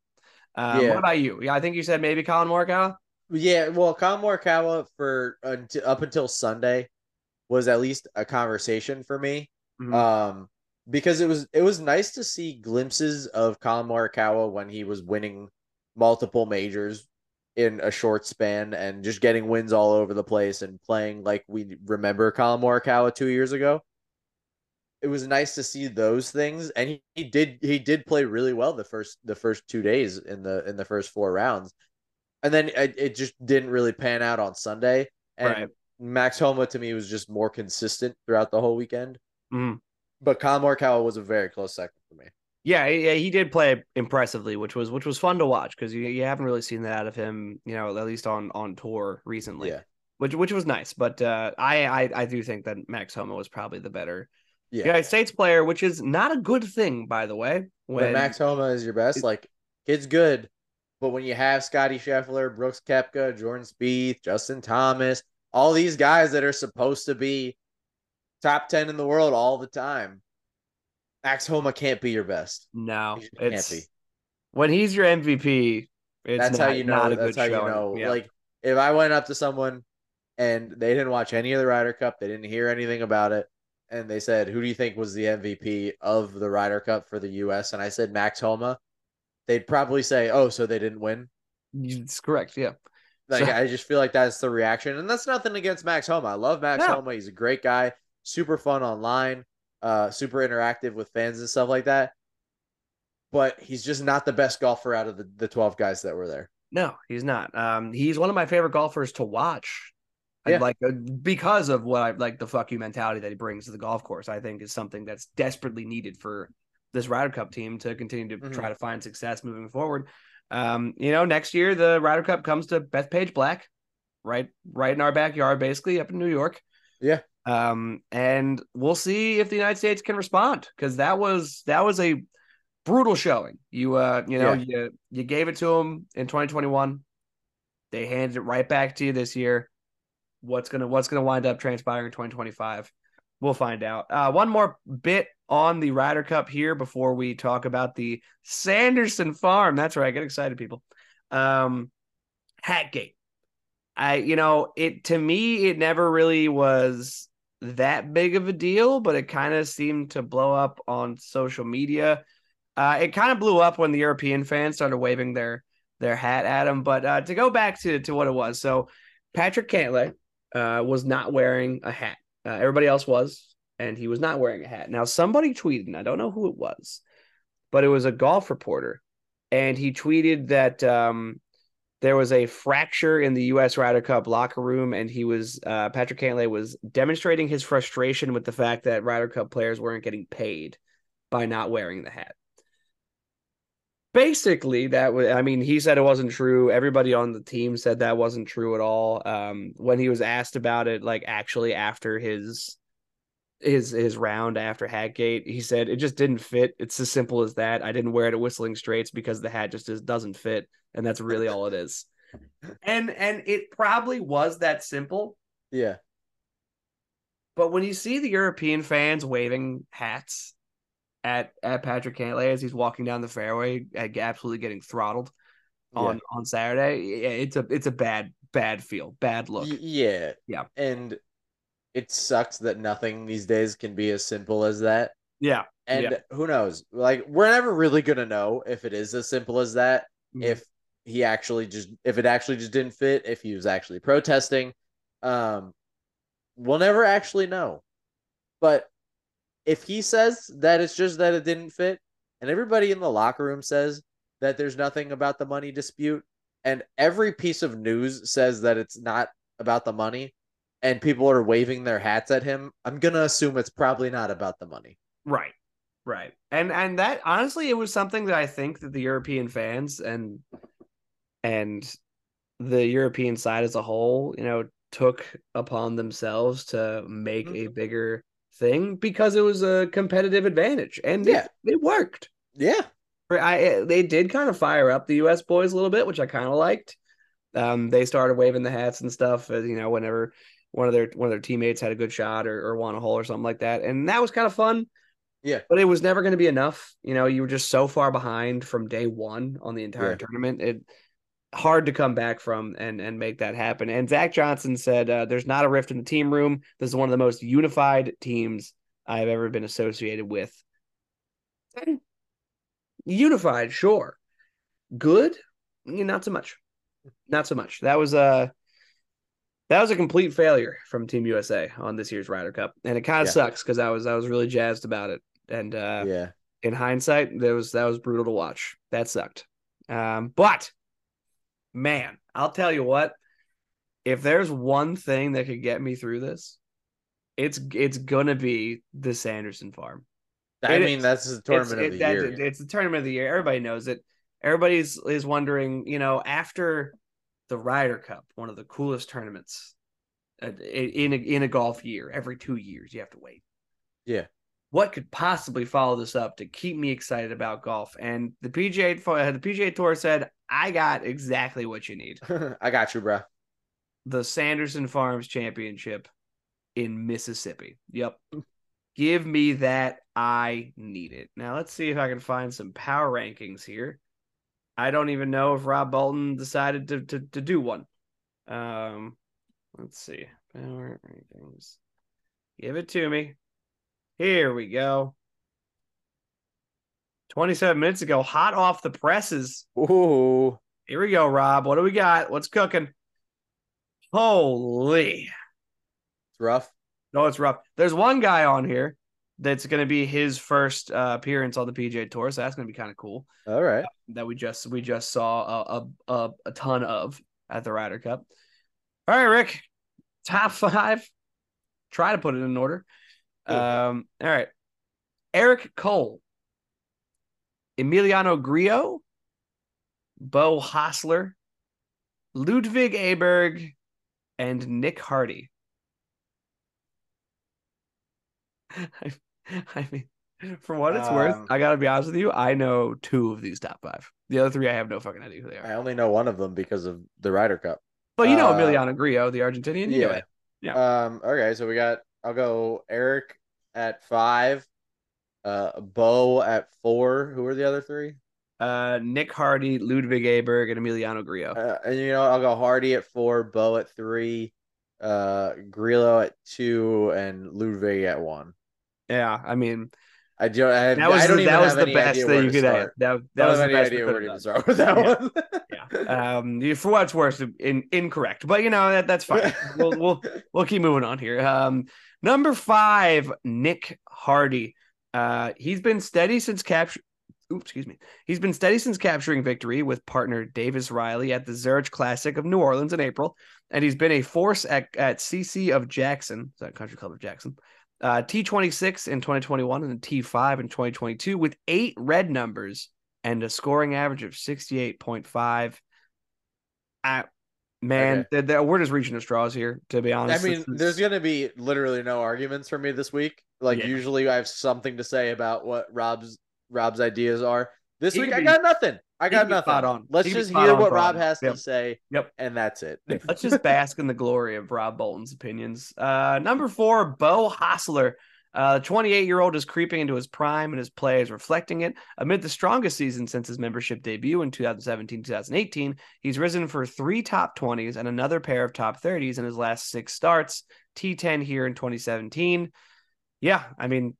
um, Yeah. what about you? Yeah, I think you said maybe Collin Morikawa. Yeah, well, Collin Morikawa for until, up until Sunday was at least a conversation for me. Mhm. Um, because it was it was nice to see glimpses of Collin Morikawa when he was winning multiple majors in a short span and just getting wins all over the place and playing like we remember Collin Morikawa two years ago. It was nice to see those things, and he, he did he did play really well the first the first two days in the in the first four rounds, and then it, it just didn't really pan out on Sunday. And Right. Max Homa to me was just more consistent throughout the whole weekend. Mhm. But Collin Morikawa was a very close second for me. Yeah, yeah, he did play impressively, which was which was fun to watch because you, you haven't really seen that out of him, you know, at least on on tour recently. Yeah. Which which was nice, but uh, I, I I do think that Max Homa was probably the better Yeah. United States player, which is not a good thing, by the way. When When Max Homa is your best, like kid's good. But when you have Scotty Scheffler, Brooks Koepka, Jordan Spieth, Justin Thomas, all these guys that are supposed to be top 10 in the world all the time, Max Homa can't be your best. no, just can't be. when he's your MVP. It's that's not, how you know. Not That's how you know. Yeah. Like if I went up to someone and they didn't watch any of the Ryder Cup, they didn't hear anything about it, and they said, "Who do you think was the MVP of the Ryder Cup for the U.S.?" and I said Max Homa, they'd probably say, "Oh, so they didn't win." it's correct. Yeah. Like So- I just feel like that's the reaction, and that's nothing against Max Homa. I love Max No. Homa. He's a great guy, super fun online, uh, super interactive with fans and stuff like that. But he's just not the best golfer out of the, the twelve guys that were there. No, he's not. Um, he's one of my favorite golfers to watch. Yeah. like uh, because of what I like the fuck you mentality that he brings to the golf course, I think is something that's desperately needed for this Ryder Cup team to continue to Mhm. try to find success moving forward. Um, you know, next year the Ryder Cup comes to Bethpage Black, right, right in our backyard, basically up in New York. Yeah. Um, and we'll see if the United States can respond because that was that was a brutal showing. You uh, you know, you you gave it to them in 2021. They handed it right back to you this year. What's gonna what's gonna wind up transpiring in 2025? We'll find out. Uh, one more bit on the Ryder Cup here before we talk about the Sanderson Farm. That's right. I get excited, people. Um, Hatgate. I, you know, it to me, it never really was that big of a deal, but it kind of seemed to blow up on social media. Uh, it kind of blew up when the European fans started waving their their hat at him. But uh, to go back to to what it was, so Patrick Cantlay uh, was not wearing a hat. Uh, everybody else was, and he was not wearing a hat. Now somebody tweeted, and I don't know who it was, but it was a golf reporter, and he tweeted that um, there was a fracture in the U.S. Ryder Cup locker room, and he was uh, Patrick Cantlay was demonstrating his frustration with the fact that Ryder Cup players weren't getting paid by not wearing the hat. Basically, that was. I mean, he said it wasn't true. Everybody on the team said that wasn't true at all. Um, when he was asked about it, like actually after his his his round after Hatgate, he said it just didn't fit. It's as simple as that. I didn't wear it at Whistling Straits because the hat just is, doesn't fit, and that's really all it is. And and it probably was that simple. Yeah. But when you see the European fans waving hats at at Patrick Cantlay as he's walking down the fairway, absolutely getting throttled on on Saturday, yeah, it's a it's a bad bad feel, bad look. Yeah. Yeah. And it sucks that nothing these days can be as simple as that. Yeah, And Yeah. who knows? Like we're never really gonna know if it is as simple as that. Mhm. If he actually just if it actually just didn't fit, if he was actually protesting. Um we'll never actually know. But if he says that it's just that it didn't fit, and everybody in the locker room says that there's nothing about the money dispute, and every piece of news says that it's not about the money, and people are waving their hats at him, I'm gonna assume it's probably not about the money. Right. Right. And and that honestly it was something that I think that the European fans and and the European side as a whole, you know, took upon themselves to make a Mm-hmm. bigger thing because it was a competitive advantage and Yeah. it, it worked. Yeah, I they did kind of fire up the US boys a little bit, which I kind of liked. Um they started waving the hats and stuff, uh, you know, whenever one of their one of their teammates had a good shot or, or won a hole or something like that. And that was kind of fun. Yeah. But it was never going to be enough. You know, you were just so far behind from day one on the entire Yeah. tournament. It hard to come back from and and make that happen. And Zach Johnson said, uh, "There's not a rift in the team room. This is one of the most unified teams I have ever been associated with." Unified, sure. Good, not so much. Not so much. That was a that was a complete failure from Team USA on this year's Ryder Cup, and it kind of Yeah. sucks because I was I was really jazzed about it. And uh, yeah. in hindsight, that was that was brutal to watch. That sucked. Um, but man, I'll tell you what. If there's one thing that could get me through this, it's it's gonna be the Sanderson farm. I It mean, is. that's the tournament of the year. it's the tournament of the year. Everybody knows it. Everybody's is wondering, you know, after the Ryder Cup, one of the coolest tournaments uh, in a, in a golf year. Every two years, you have to wait. Yeah. What could possibly follow this up to keep me excited about golf? And the PGA uh, the PGA Tour said, "I got exactly what you need: I got you, bro. the Sanderson Farms Championship in Mississippi." Yep. Give me that. I need it. Now let's see if I can find some power rankings here. I don't even know if Rob Bolton decided to to, to do one. Um, let's see. Power rankings. Give it to me. Here we go. 27 minutes ago, hot off the presses. Ooh, Here we go, Rob. What do we got? What's cooking? Holy. it's rough. No, it's rough. There's one guy on here that's going to be his first uh, appearance on the PGA Tour, so that's going to be kind of cool. All right. That we just we just saw a a, a, a ton of at the Ryder Cup. All right, Rick, top five. Try to put it in order. Um, all right, Eric Cole, Emiliano Grillo, Beau Hossler, Ludvig Åberg, and Nick Hardy. I, I mean, for what it's worth, Um, I gotta be honest with you. I know two of these top five. The other three, I have no fucking idea who they are. I only know one of them because of the Ryder Cup. But you know uh, Emiliano Grillo, the Argentinian. You know it. Yeah. Um. Okay. So we got. I'll go Eric at five. Uh, Beau at four. Who are the other three? Uh, Nick Hardy, Ludvig Åberg, and Emiliano Grillo. Uh, and you know, I'll go Hardy at four, Beau at three, uh, Grillo at two, and Ludvig at one. yeah, I mean I don't. I, have, that was I don't the, that was the best that you could have. That, that was the best. idea where to start with that Yeah. one. yeah. Um, you- for what's worse, in, incorrect, but you know that that's fine. we'll we'll we'll keep moving on here. Um, number five, Nick Hardy. Uh, he's been steady since capture. Oops, excuse me. He's been steady since capturing victory with partner Davis Riley at the Zurich Classic of New Orleans in April, and he's been a force at, at CC of Jackson, that Country Club of Jackson, uh, T26 in 2021 and T5 in 2022 with eight red numbers and a scoring average of 68.5. I, man, Okay. the, the, we're just reaching the straws here, to be honest. I mean, there's gonna be literally no arguments for me this week. Like Yeah. usually, I have something to say about what Rob's Rob's ideas are. This He week, could I be- got nothing. I got nothing. on. Let's He just hear what Rob has Yep. to say. Yep. and that's it. Let's just bask in the glory of Rob Bolton's opinions. Uh, number four, Beau Hossler. Uh, the 28 year old is creeping into his prime and his play is reflecting it. Amid the strongest season since his membership debut in 2017 2018, he's risen for three top 20s and another pair of top 30s in his last six starts. T10 here in 2017. Yeah, I mean,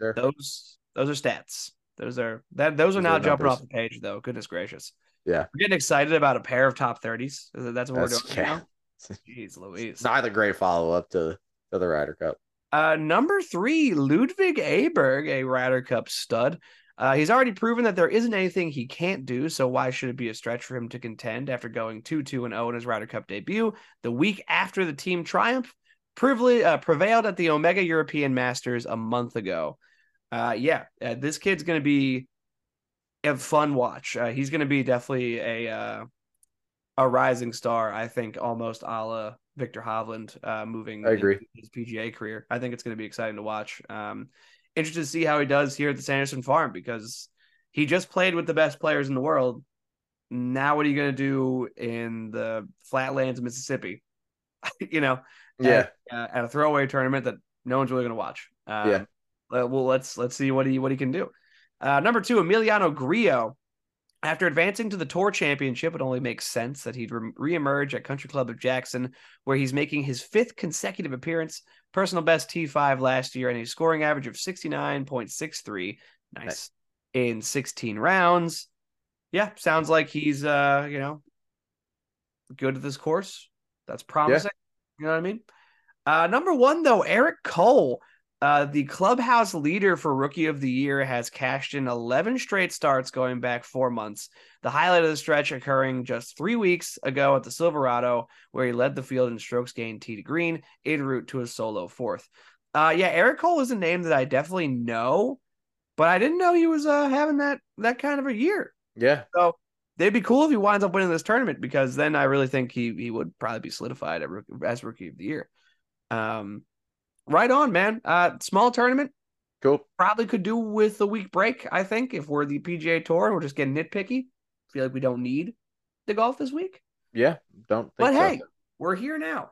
Sure. those those are stats. Those are that those are Those now are jumping numbers. off the page though. Goodness gracious. Yeah. We're getting excited about a pair of top 30s. That's what That's- we're doing yeah. now. Jeez Louise. It's not a great follow up to, to the Ryder Cup. Uh, number three, Ludvig Åberg, a Ryder Cup stud. Uh, he's already proven that there isn't anything he can't do, so why should it be a stretch for him to contend after going 2 2 0 in his Ryder Cup debut the week after the team triumph? Privilege, uh, prevailed at the Omega European Masters a month ago. Uh, yeah, uh, this kid's going to be a fun watch. Uh, he's going to be definitely a uh, a rising star, I think, almost a la Viktor Hovland uh, moving I agree. his PGA career. I think it's going to be exciting to watch. Um, interested to see how he does here at the Sanderson Farm because he just played with the best players in the world. Now, what are you going to do in the flatlands of Mississippi? you know, Yeah. at, uh, at a throwaway tournament that no one's really going to watch. Um, Yeah. uh, Well, let's let's see what he what he can do. Uh, number two, Emiliano Grillo. After advancing to the Tour Championship, it only makes sense that he'd re- reemerge at Country Club of Jackson, where he's making his fifth consecutive appearance. Personal best T5 last year and a scoring average of 69.63. Nice. Nice. In 16 rounds. Yeah, sounds like he's uh, you know, good at this course. That's promising. You know what I mean? Uh, number one, though, Eric Cole, uh, the clubhouse leader for rookie of the year, has cashed in 11 straight starts going back four months. The highlight of the stretch occurring just three weeks ago at the Silverado, where he led the field in strokes gained tee to green en route to a solo fourth. Uh, yeah, Eric Cole is a name that I definitely know, but I didn't know he was uh, having that that kind of a year. Yeah. So they'd be cool if he winds up winning this tournament because then I really think he he would probably be solidified at as rookie of the year. Um, right on, man. Uh, small tournament Cool. probably could do with a week break. I think if we're the PGA Tour and we're just getting nitpicky, feel like we don't need the golf this week. Yeah. Don't think But so. hey, we're here now.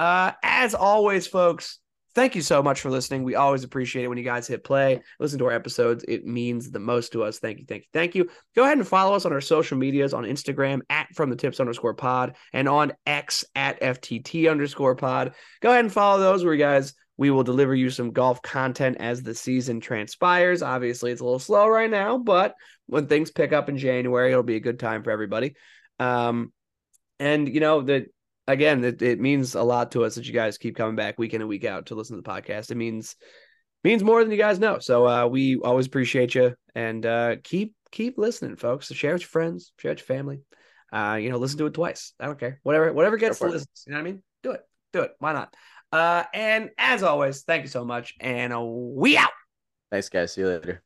Uh, as always, folks, thank you so much for listening. We always appreciate it when you guys hit play, listen to our episodes. It means the most to us. Thank you, thank you, thank you. Go ahead and follow us on our social medias on Instagram at from the tips underscore pod and on X at FTT underscore pod. Go ahead and follow those where you guys we will deliver you some golf content as the season transpires. Obviously, it's a little slow right now, but when things pick up in January, it'll be a good time for everybody. Um, and you know that again, it, it means a lot to us that you guys keep coming back week in and week out to listen to the podcast. It means means more than you guys know. So uh, we always appreciate you and uh, keep keep listening, folks. So share with your friends, share with your family. Uh, you know, listen to it twice. I don't care. Whatever, whatever gets the listens. You know what I mean? Do it. Do it. Why not? Uh, and as always, thank you so much. And we out. Thanks, guys. See you later.